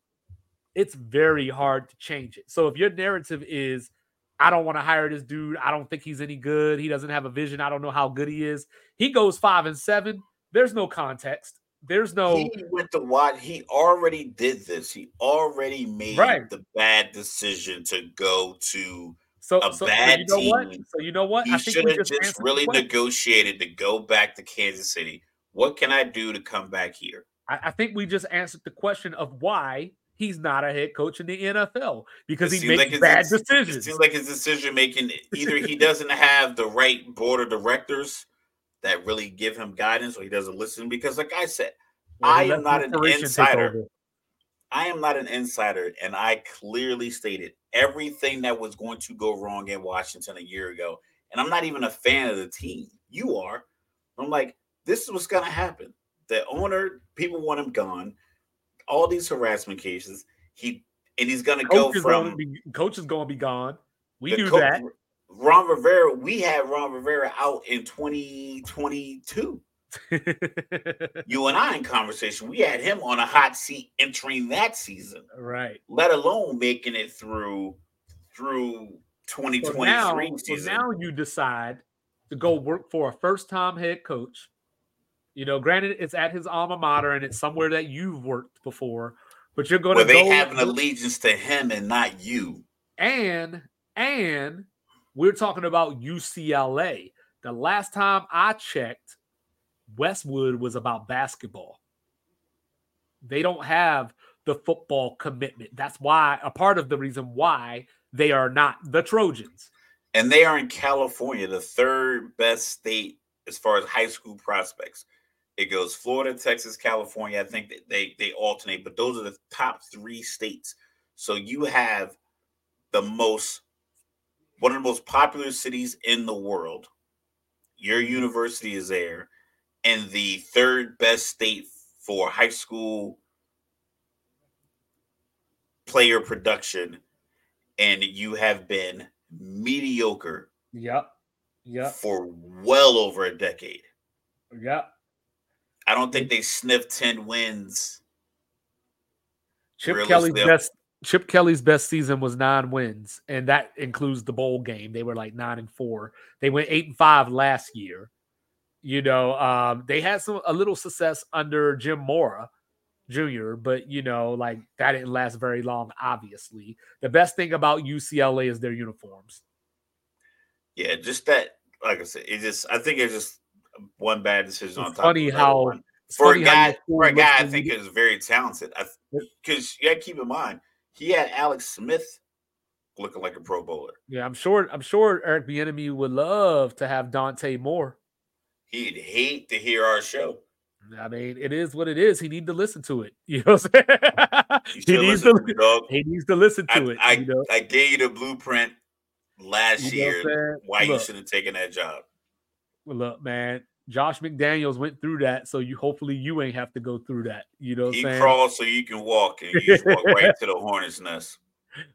it's very hard to change it. So if your narrative is I don't want to hire this dude, I don't think he's any good, he doesn't have a vision, I don't know how good he is. He goes 5 and 7, there's no context. There's no He went to watch. He already did this. He already made Right. the bad decision to go to. So, a so, so bad you know what? team. So you know what? He should have just the really negotiated to go back to Kansas City. What can I do to come back here? I, I think we just answered the question of why he's not a head coach in the NFL because he makes like bad it's- It decisions. seems like his decision making either he doesn't have the right board of directors that really give him guidance, or he doesn't listen. Because, like I said, he I am not an insider. I am not an insider, and I clearly stated everything that was going to go wrong in Washington a year ago. And I'm not even a fan of the team. You are. I'm like, this is what's going to happen. The owner, people want him gone. All these harassment cases. He and he's going to go Coach to from be coach is going to be gone. We knew coach- that. Ron Rivera. We had Ron Rivera out in 2022. You and I in conversation. We had him on a hot seat entering that season. right. let alone making it through through So 2023 now, so season. now you decide to go work for a first time head coach. You know, granted, it's at his alma mater and it's somewhere that you've worked before, but you're going where to they go have an allegiance to him and not you. and and we're talking about UCLA. The last time I checked, Westwood was about basketball. They don't have the football commitment. That's why a part of the reason why they are not the Trojans. And they are in California, the third best state as far as high school prospects. It goes Florida, Texas, California. I think they they alternate, but those are the top three states. So you have the most one of the most popular cities in the world. Your university is there, and the third best state for high school player production, and you have been mediocre Yep. Yep. for well over a decade. Yep. I don't think they sniffed 10 wins. Chip Kelly's best Chip Kelly's best season was nine wins, and that includes the bowl game. They were like nine and four. They went eight and five last year. You know, um, they had some a little success under Jim Mora Jr., but you know, like that didn't last very long. Obviously, the best thing about UCLA is their uniforms. Yeah, just that, like I said, it just, I think it's just one bad decision on top funny of how- one. For a funny how guy, for a guy, I think is very talented. Because you got to keep in mind, he had Alex Smith looking like a Pro Bowler. yeah, I'm sure. I'm sure Eric Bieniemy would love to have Dante Moore. He'd hate to hear our show. I mean, it is what it is. He need to listen to it. You know what I'm saying? You he needs to. me. He needs to listen to I, it. I, you know? I gave you the blueprint last You know year why you Look. should have taken that job. Well, look, man. Josh McDaniels went through that, so you hopefully you ain't have to go through that. You know, he saying? crawls so you can walk, and you walk right to the hornet's nest.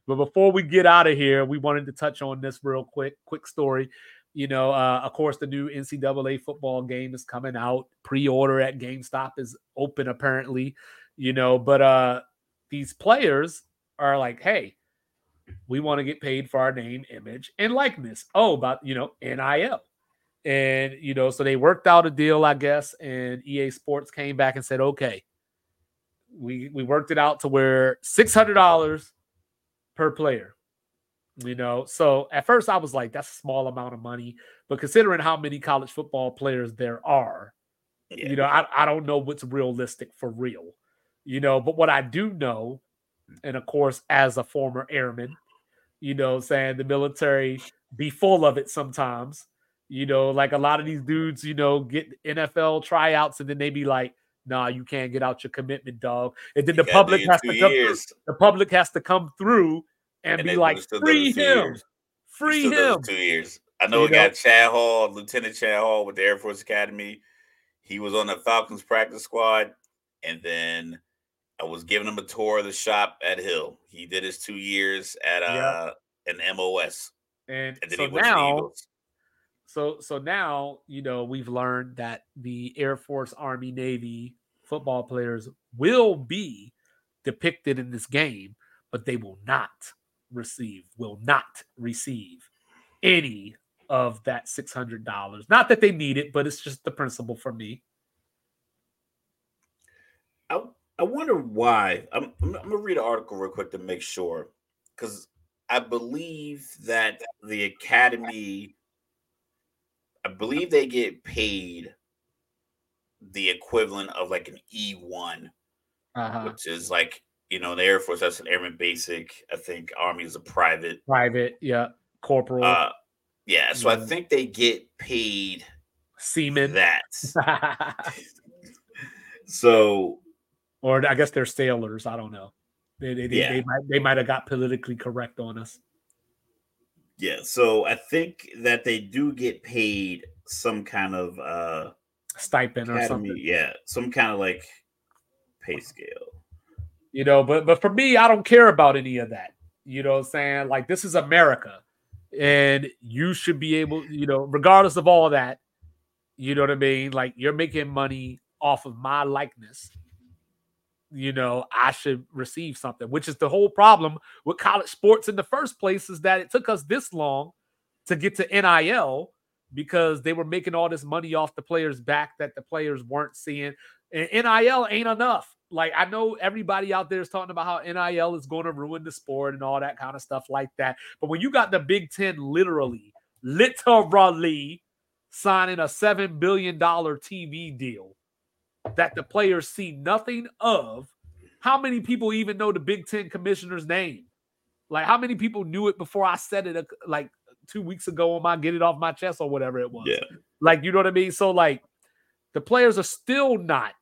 But before we get out of here, we wanted to touch on this real quick. Quick story. You know, uh, of course, the new NCAA football game is coming out. Pre-order at GameStop is open, apparently. You know, but uh these players are like, hey, we want to get paid for our name, image, and likeness. Oh, about you know, NIL. And you know, so they worked out a deal, I guess, and EA Sports came back and said, okay, we we worked it out to where six hundred dollars per player. You know, so at first I was like, that's a small amount of money, but considering how many college football players there are, yeah. you know, I, I don't know what's realistic for real. You know, but what I do know, and of course, as a former airman, you know, saying the military be full of it sometimes. You know, like a lot of these dudes, you know, get NFL tryouts and then they be like, nah, you can't get out your commitment, dog. And then you the public has to come through, the public has to come through and, and be like, free him. Free him. Two years. I know you we know? got Chad Hall, Lieutenant Chad Hall with the Air Force Academy. He was on the Falcons practice squad. And then I was giving him a tour of the shop at Hill. He did his two years at uh an MOS. And, and so now so so now, you know, we've learned that the Air Force, Army, Navy football players will be depicted in this game, but they will not receive, will not receive any of that $600. Not that they need it, but it's just the principle for me. I, I wonder why. I'm, I'm, I'm going to read an article real quick to make sure. Because I believe that the Academy I believe they get paid the equivalent of like an E1, uh-huh. which is like, you know, the Air Force, that's an airman basic. I think Army is a private. Private, yeah. Corporal. Uh, yeah, so yeah. I think they get paid seamen. That. so. Or I guess they're sailors. I don't know. They, they, yeah. they, might, they might have got politically correct on us. Yeah, so I think that they do get paid some kind of uh stipend academy, or something. Yeah, some kind of like pay scale. You know, but but for me, I don't care about any of that. You know what I'm saying? Like this is America. And you should be able, you know, regardless of all that, you know what I mean? Like you're making money off of my likeness you know, I should receive something, which is the whole problem with college sports in the first place is that it took us this long to get to NIL because they were making all this money off the players' back that the players weren't seeing. And NIL ain't enough. Like I know everybody out there is talking about how NIL is going to ruin the sport and all that kind of stuff like that. But when you got the Big Ten literally, literally signing a seven billion dollar TV deal that the players see nothing of. How many people even know the Big Ten commissioner's name? Like, how many people knew it before I said it, uh, like two weeks ago on my get it off my chest or whatever it was? Yeah. Like, you know what I mean? So, like, the players are still not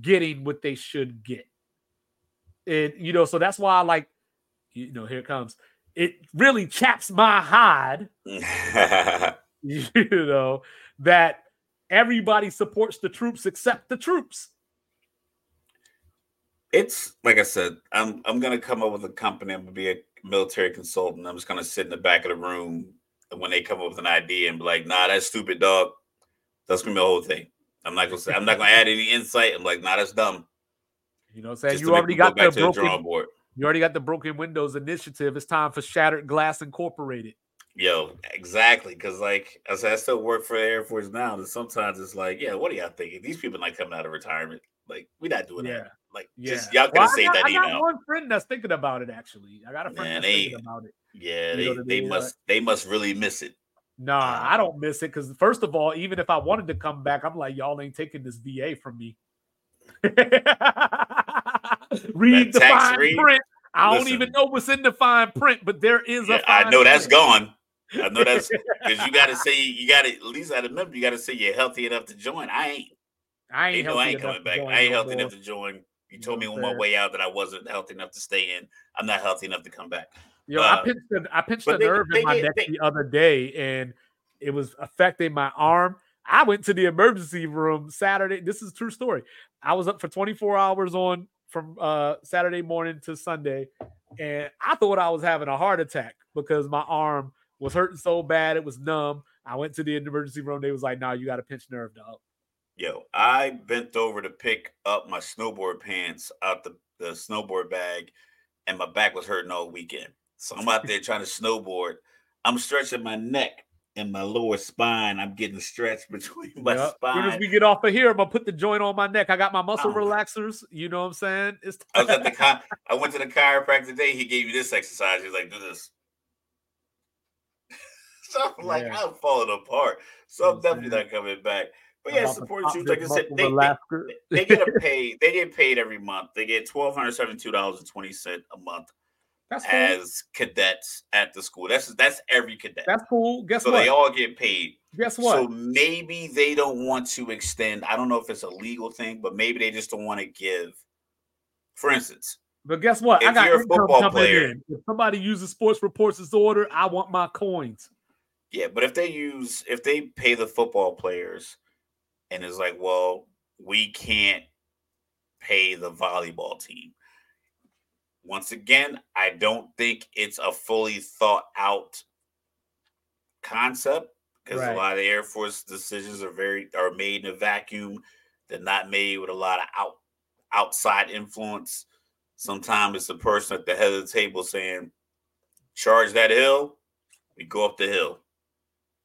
getting what they should get. And, you know, so that's why I like, you know, here comes. It really chaps my hide, you know, that everybody supports the troops except the troops. It's like I said, I'm I'm gonna come up with a company. I'm gonna be a military consultant. I'm just gonna sit in the back of the room when they come up with an idea and be like, nah, that's stupid, dog. That's gonna be the whole thing. I'm not gonna say I'm not gonna add any insight. I'm like, nah, that's dumb. You know what I'm saying? Just you already got go the broken, the board. You already got the Broken Windows Initiative. It's time for Shattered Glass Incorporated. Yo, exactly. Cause like I said, I still work for the Air Force now. And sometimes it's like, yeah, what are y'all thinking? These people not coming out of retirement. Like, we're not doing yeah. that. Like, yeah. just y'all gotta well, say that I email. I got one friend that's thinking about it actually. I got a friend Man, that's they, thinking about it. Yeah, they, they must they must really miss it. Nah, uh, I don't miss it because first of all, even if I wanted to come back, I'm like, y'all ain't taking this VA from me. read the fine read. print. I Listen. don't even know what's in the fine print, but there is yeah, a. I know that's gone. I know that's because you got to say you got to at least at a member you got to say you're healthy enough to join. I ain't. I ain't. No, I ain't coming back. I ain't healthy enough to join. You told me on my way out that I wasn't healthy enough to stay in. I'm not healthy enough to come back. Yo, uh, I pinched the I pinched they, nerve they, in my they, neck the other day, and it was affecting my arm. I went to the emergency room Saturday. This is true story. I was up for 24 hours on from uh, Saturday morning to Sunday, and I thought I was having a heart attack because my arm was hurting so bad it was numb. I went to the emergency room. They was like, "Nah, you got a pinched nerve, dog." Yo, I bent over to pick up my snowboard pants out the, the snowboard bag, and my back was hurting all weekend. So I'm out there trying to snowboard. I'm stretching my neck and my lower spine. I'm getting stretched between my yep. spine. As soon as we get off of here, I'm gonna put the joint on my neck. I got my muscle oh. relaxers. You know what I'm saying? It's I was at the I went to the chiropractor today. He gave me this exercise. He's like, do this. So I'm like, yeah. I'm falling apart. So I'm definitely not coming back. But yeah, support shoes, like I said, they, they, they, get a pay. They get paid every month. They get twelve hundred seventy-two dollars and twenty cent a month that's cool. as cadets at the school. That's that's every cadet. That's cool. Guess so what? So they all get paid. Guess what? So maybe they don't want to extend. I don't know if it's a legal thing, but maybe they just don't want to give. For instance, but guess what? I got a football player. In. If somebody uses sports reports as disorder, I want my coins. Yeah, but if they use if they pay the football players and it's like, well, we can't pay the volleyball team. Once again, I don't think it's a fully thought out concept because right. a lot of the Air Force decisions are very are made in a vacuum. They're not made with a lot of out outside influence. Sometimes it's the person at the head of the table saying, "Charge that hill." We go up the hill.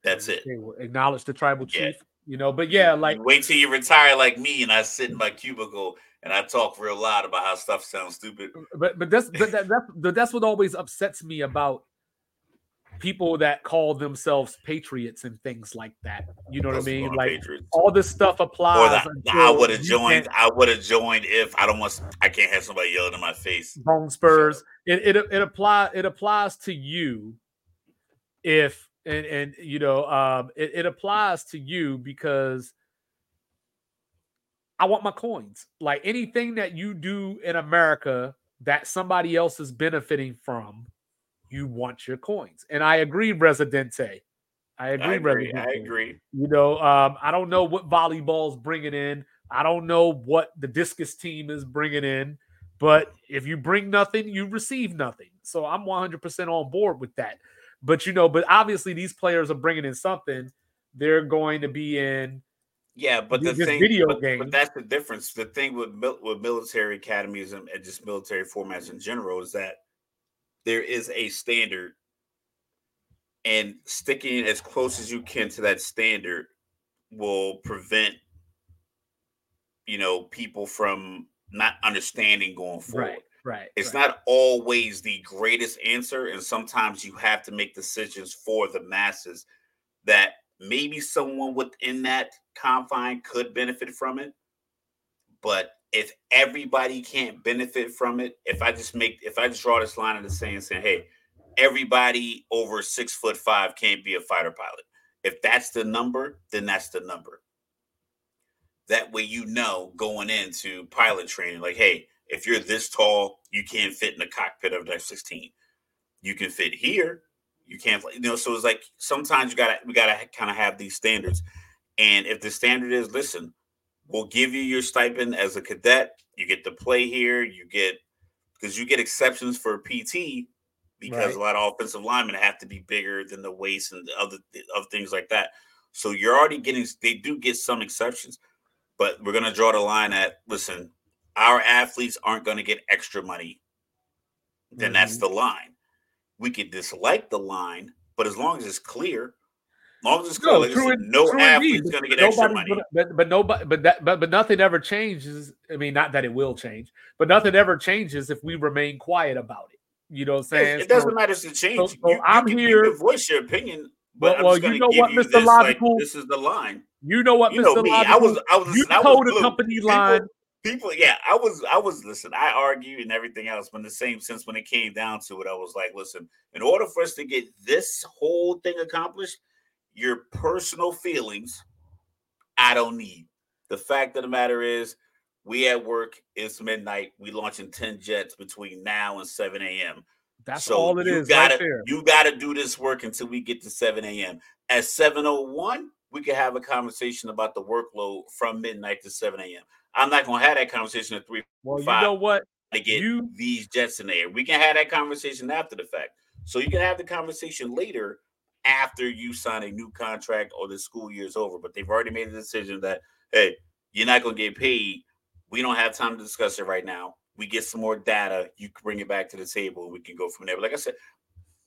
That's it. Acknowledge the tribal chief. Yeah. You know, but yeah, like wait till you retire like me and I sit in my cubicle and I talk real loud about how stuff sounds stupid. Uh, but but that's but that, that, that's what always upsets me about people that call themselves patriots and things like that. You know what I mean? Like patriots. all this stuff applies. The, I would have joined. I would have joined if I don't want. I can't have somebody yelling in my face. Bone spurs. It it it apply. It applies to you if and and you know um, it, it applies to you because I want my coins. Like anything that you do in America that somebody else is benefiting from, you want your coins. And I agree, Residente. I agree, I agree. I agree. You know, um, I don't know what volleyball's bringing in. I don't know what the discus team is bringing in. But if you bring nothing, you receive nothing. So I'm 100% on board with that. But you know, but obviously these players are bringing in something. They're going to be in. Yeah, but the thing, video but, game. but that's the difference. The thing with with military academies and, just military formats in general is that there is a standard, and sticking as close as you can to that standard will prevent, you know, people from not understanding going forward. Right. Right. It's right. not always the greatest answer. And sometimes you have to make decisions for the masses that maybe someone within that confine could benefit from it. But if everybody can't benefit from it, if I just make, if I just draw this line in the sand saying, hey, everybody over six foot five can't be a fighter pilot. If that's the number, then that's the number. That way, you know, going into pilot training, like, hey, if you're this tall, you can't fit in the cockpit of an F-16. You can fit here. You can't, you know. So it's like sometimes you gotta we gotta kind of have these standards. And if the standard is, listen, we'll give you your stipend as a cadet. You get to play here. You get because you get exceptions for PT because right. a lot of offensive linemen have to be bigger than the waist and other other things like that. So you're already getting they do get some exceptions, but we're gonna draw the line at listen, our athletes aren't going to get extra money, then mm-hmm. that's the line. We could dislike the line, but as long as it's clear, as long as it's clear, no, like said, no athlete's going to get extra money. But, but nobody, but that, but but nothing ever changes. I mean, not that it will change, but nothing ever changes if we remain quiet about it. You know what I'm saying? It doesn't so, matter if it changes. So, so you, I'm you here. You voice your opinion, but well, you know what, Mr. Logical. Like, this is the line. You know what, you Mr. Know Logical. I was, I was, you I was, told the company line people, yeah, I was, I was, listen, I argue and everything else, but in the same sense, when it came down to it, I was like, listen, in order for us to get this whole thing accomplished, your personal feelings, I don't need. The fact of the matter is, we at work, it's midnight, we launching 10 jets between now and 7 a.m. That's so all it you is. Gotta, right you gotta do this work until we get to 7 a.m. At 701, we could have a conversation about the workload from midnight to 7 a.m. I'm not gonna have that conversation at three. Well, five you know what? to get You- these jets in there. We can have that conversation after the fact. So you can have the conversation later after you sign a new contract or the school year's over. But they've already made a decision that hey, you're not gonna get paid. We don't have time to discuss it right now. We get some more data. You can bring it back to the table. We can go from there. But like I said,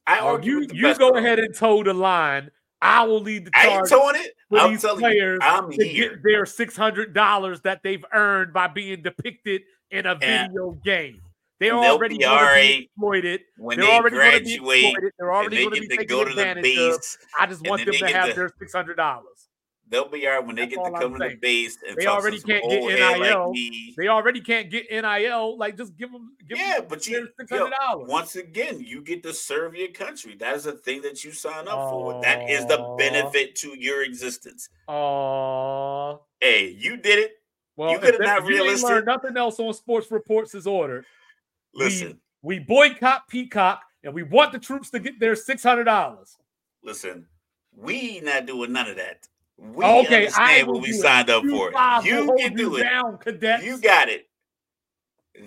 I Oh, argue you the you go them. ahead and toe the line. I will lead the charge towing it. for I'm these telling players you, I'm to here. get their six hundred dollars that they've earned by being depicted in a Yeah. video game. They'll already be to be exploited. when They're they already going to be graduate exploited. They're already they going to be to taken go to the advantage of. I just want them to have their six hundred dollars. They'll be all right when they That's get to I'm come to the base and They talk already can't get NIL. like. They already can't get NIL. Like, just give them. Give Yeah, them but you yo, once again, you get to serve your country. That is a thing that you sign up for. That is the benefit to your existence. Oh, Hey, you did it. well, You if coulda that- not realistic- nothing else on sports reports is ordered. Listen, We boycott Peacock, and we want the troops to get their six hundred dollars. listen. We not doing none of that. We Okay, I understand will what we do it. signed up You for. You can do it. down, cadets. You got it.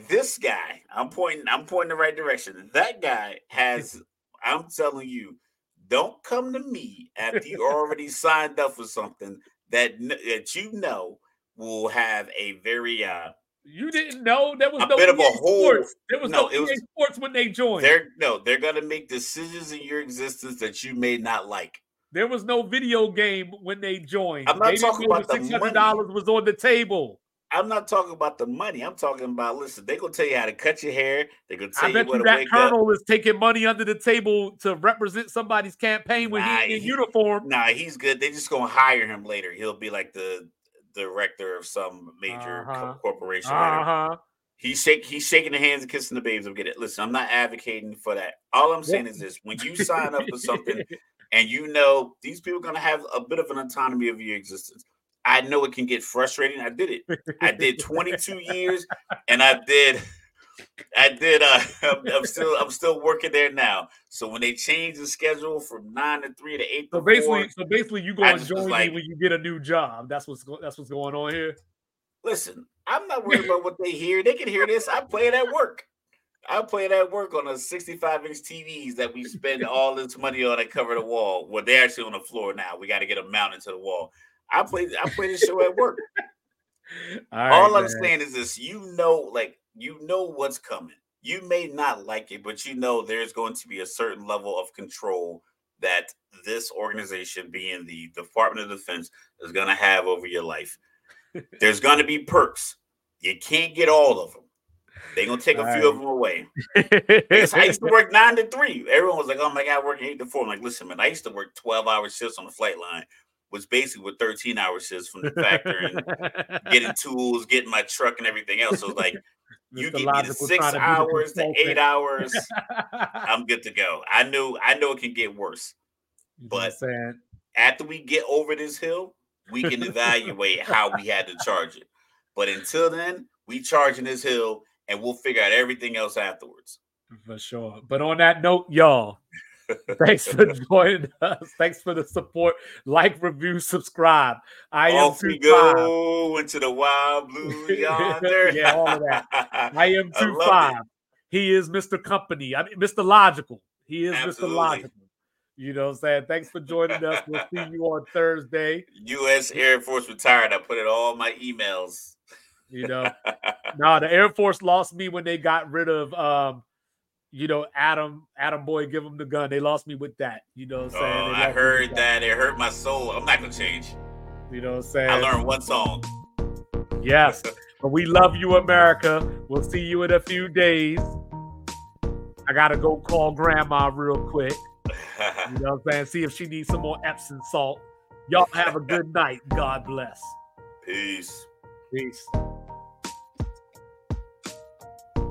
This guy, I'm pointing, I'm pointing the right direction. That guy has, I'm telling you, don't come to me after you already signed up for something that that you know will have a very uh You didn't know there was A no bit of a EA hole. Sports. There was No, no, it was- Sports when they joined. they're no, they're gonna make decisions in your existence that you may not like. There was no video game when they joined. I'm not They talking about the six hundred dollars was on the table. I'm not talking about the money. I'm talking about listen, they're gonna tell you how to cut your hair, they're gonna tell I bet you you to that wake up. colonel is taking money under the table to represent somebody's campaign when Nah, he in he- uniform. Nah, he's good. They just gonna hire him later. He'll be like the director of some major Uh-huh. corporation. Uh huh. He's shake he's shaking the hands and kissing the babes. I'm getting it. Listen, I'm not advocating for that. All I'm saying is this: when you sign up for something and you know these people are gonna have a bit of an autonomy of your existence. I know it can get frustrating. I did it. I did 22 years, and I did, I did. Uh, I'm, I'm still, I'm still working there now. So when they change the schedule from nine to three to eight So to basically, four, so basically, you going to join like- me when you get a new job. That's what's go- that's what's going on here. listen, I'm not worried about what they hear. They can hear this. I play it at work. I play it at work on a 65 inch TVs that we spend all this money on and cover the wall. Well, they're actually on the floor now. We got to get them mounted to the wall. I play, I play this show at work. All, right, All I'm man. saying is this: you know, like you know what's coming. You may not like it, but you know there's going to be a certain level of control that this organization, being the Department of Defense, is going to have over your life. There's going to be perks. You can't get all of them. They're going to take a few of them away. Because I used to work nine to three. Everyone was like, "Oh my god, working eight to four. I'm like, listen, man, I used to work twelve hour shifts on the flight line, which basically were thirteen hour shifts from the factory and getting tools, getting my truck and everything else. So like you give me the six trying to be the hours to eight hours, I'm good to go. I knew I know it can get worse. You know what I'm but- After we get over this hill, we can evaluate how we had to charge it. But until then, we charging this hill and we'll figure out everything else afterwards. For sure. But on that note, y'all, thanks for joining us. Thanks for the support. Like, review, subscribe. I am Off we two five. go into the wild blue yonder. Yeah, all of that. I am I two love five. He is Mr. Company. I mean, Mr. Logical. He is Absolutely. Mr. Logical. You know what I'm saying? Thanks for joining us. We'll see you on Thursday. U.S. Air Force retired. I put it all in my emails. You know, no, the Air Force lost me when they got rid of, um, you know, Adam, Adam Boy, give him the gun. They lost me with that. You know what I'm Oh, saying? They I heard that. It hurt my soul. I'm not gonna change. You know what I'm saying? I learned one song. Yes. But we love you, America. We'll see you in a few days. I gotta go call grandma real quick. You know what I'm saying? See if she needs some more Epsom salt. Y'all have a good night. God bless. Peace. Peace.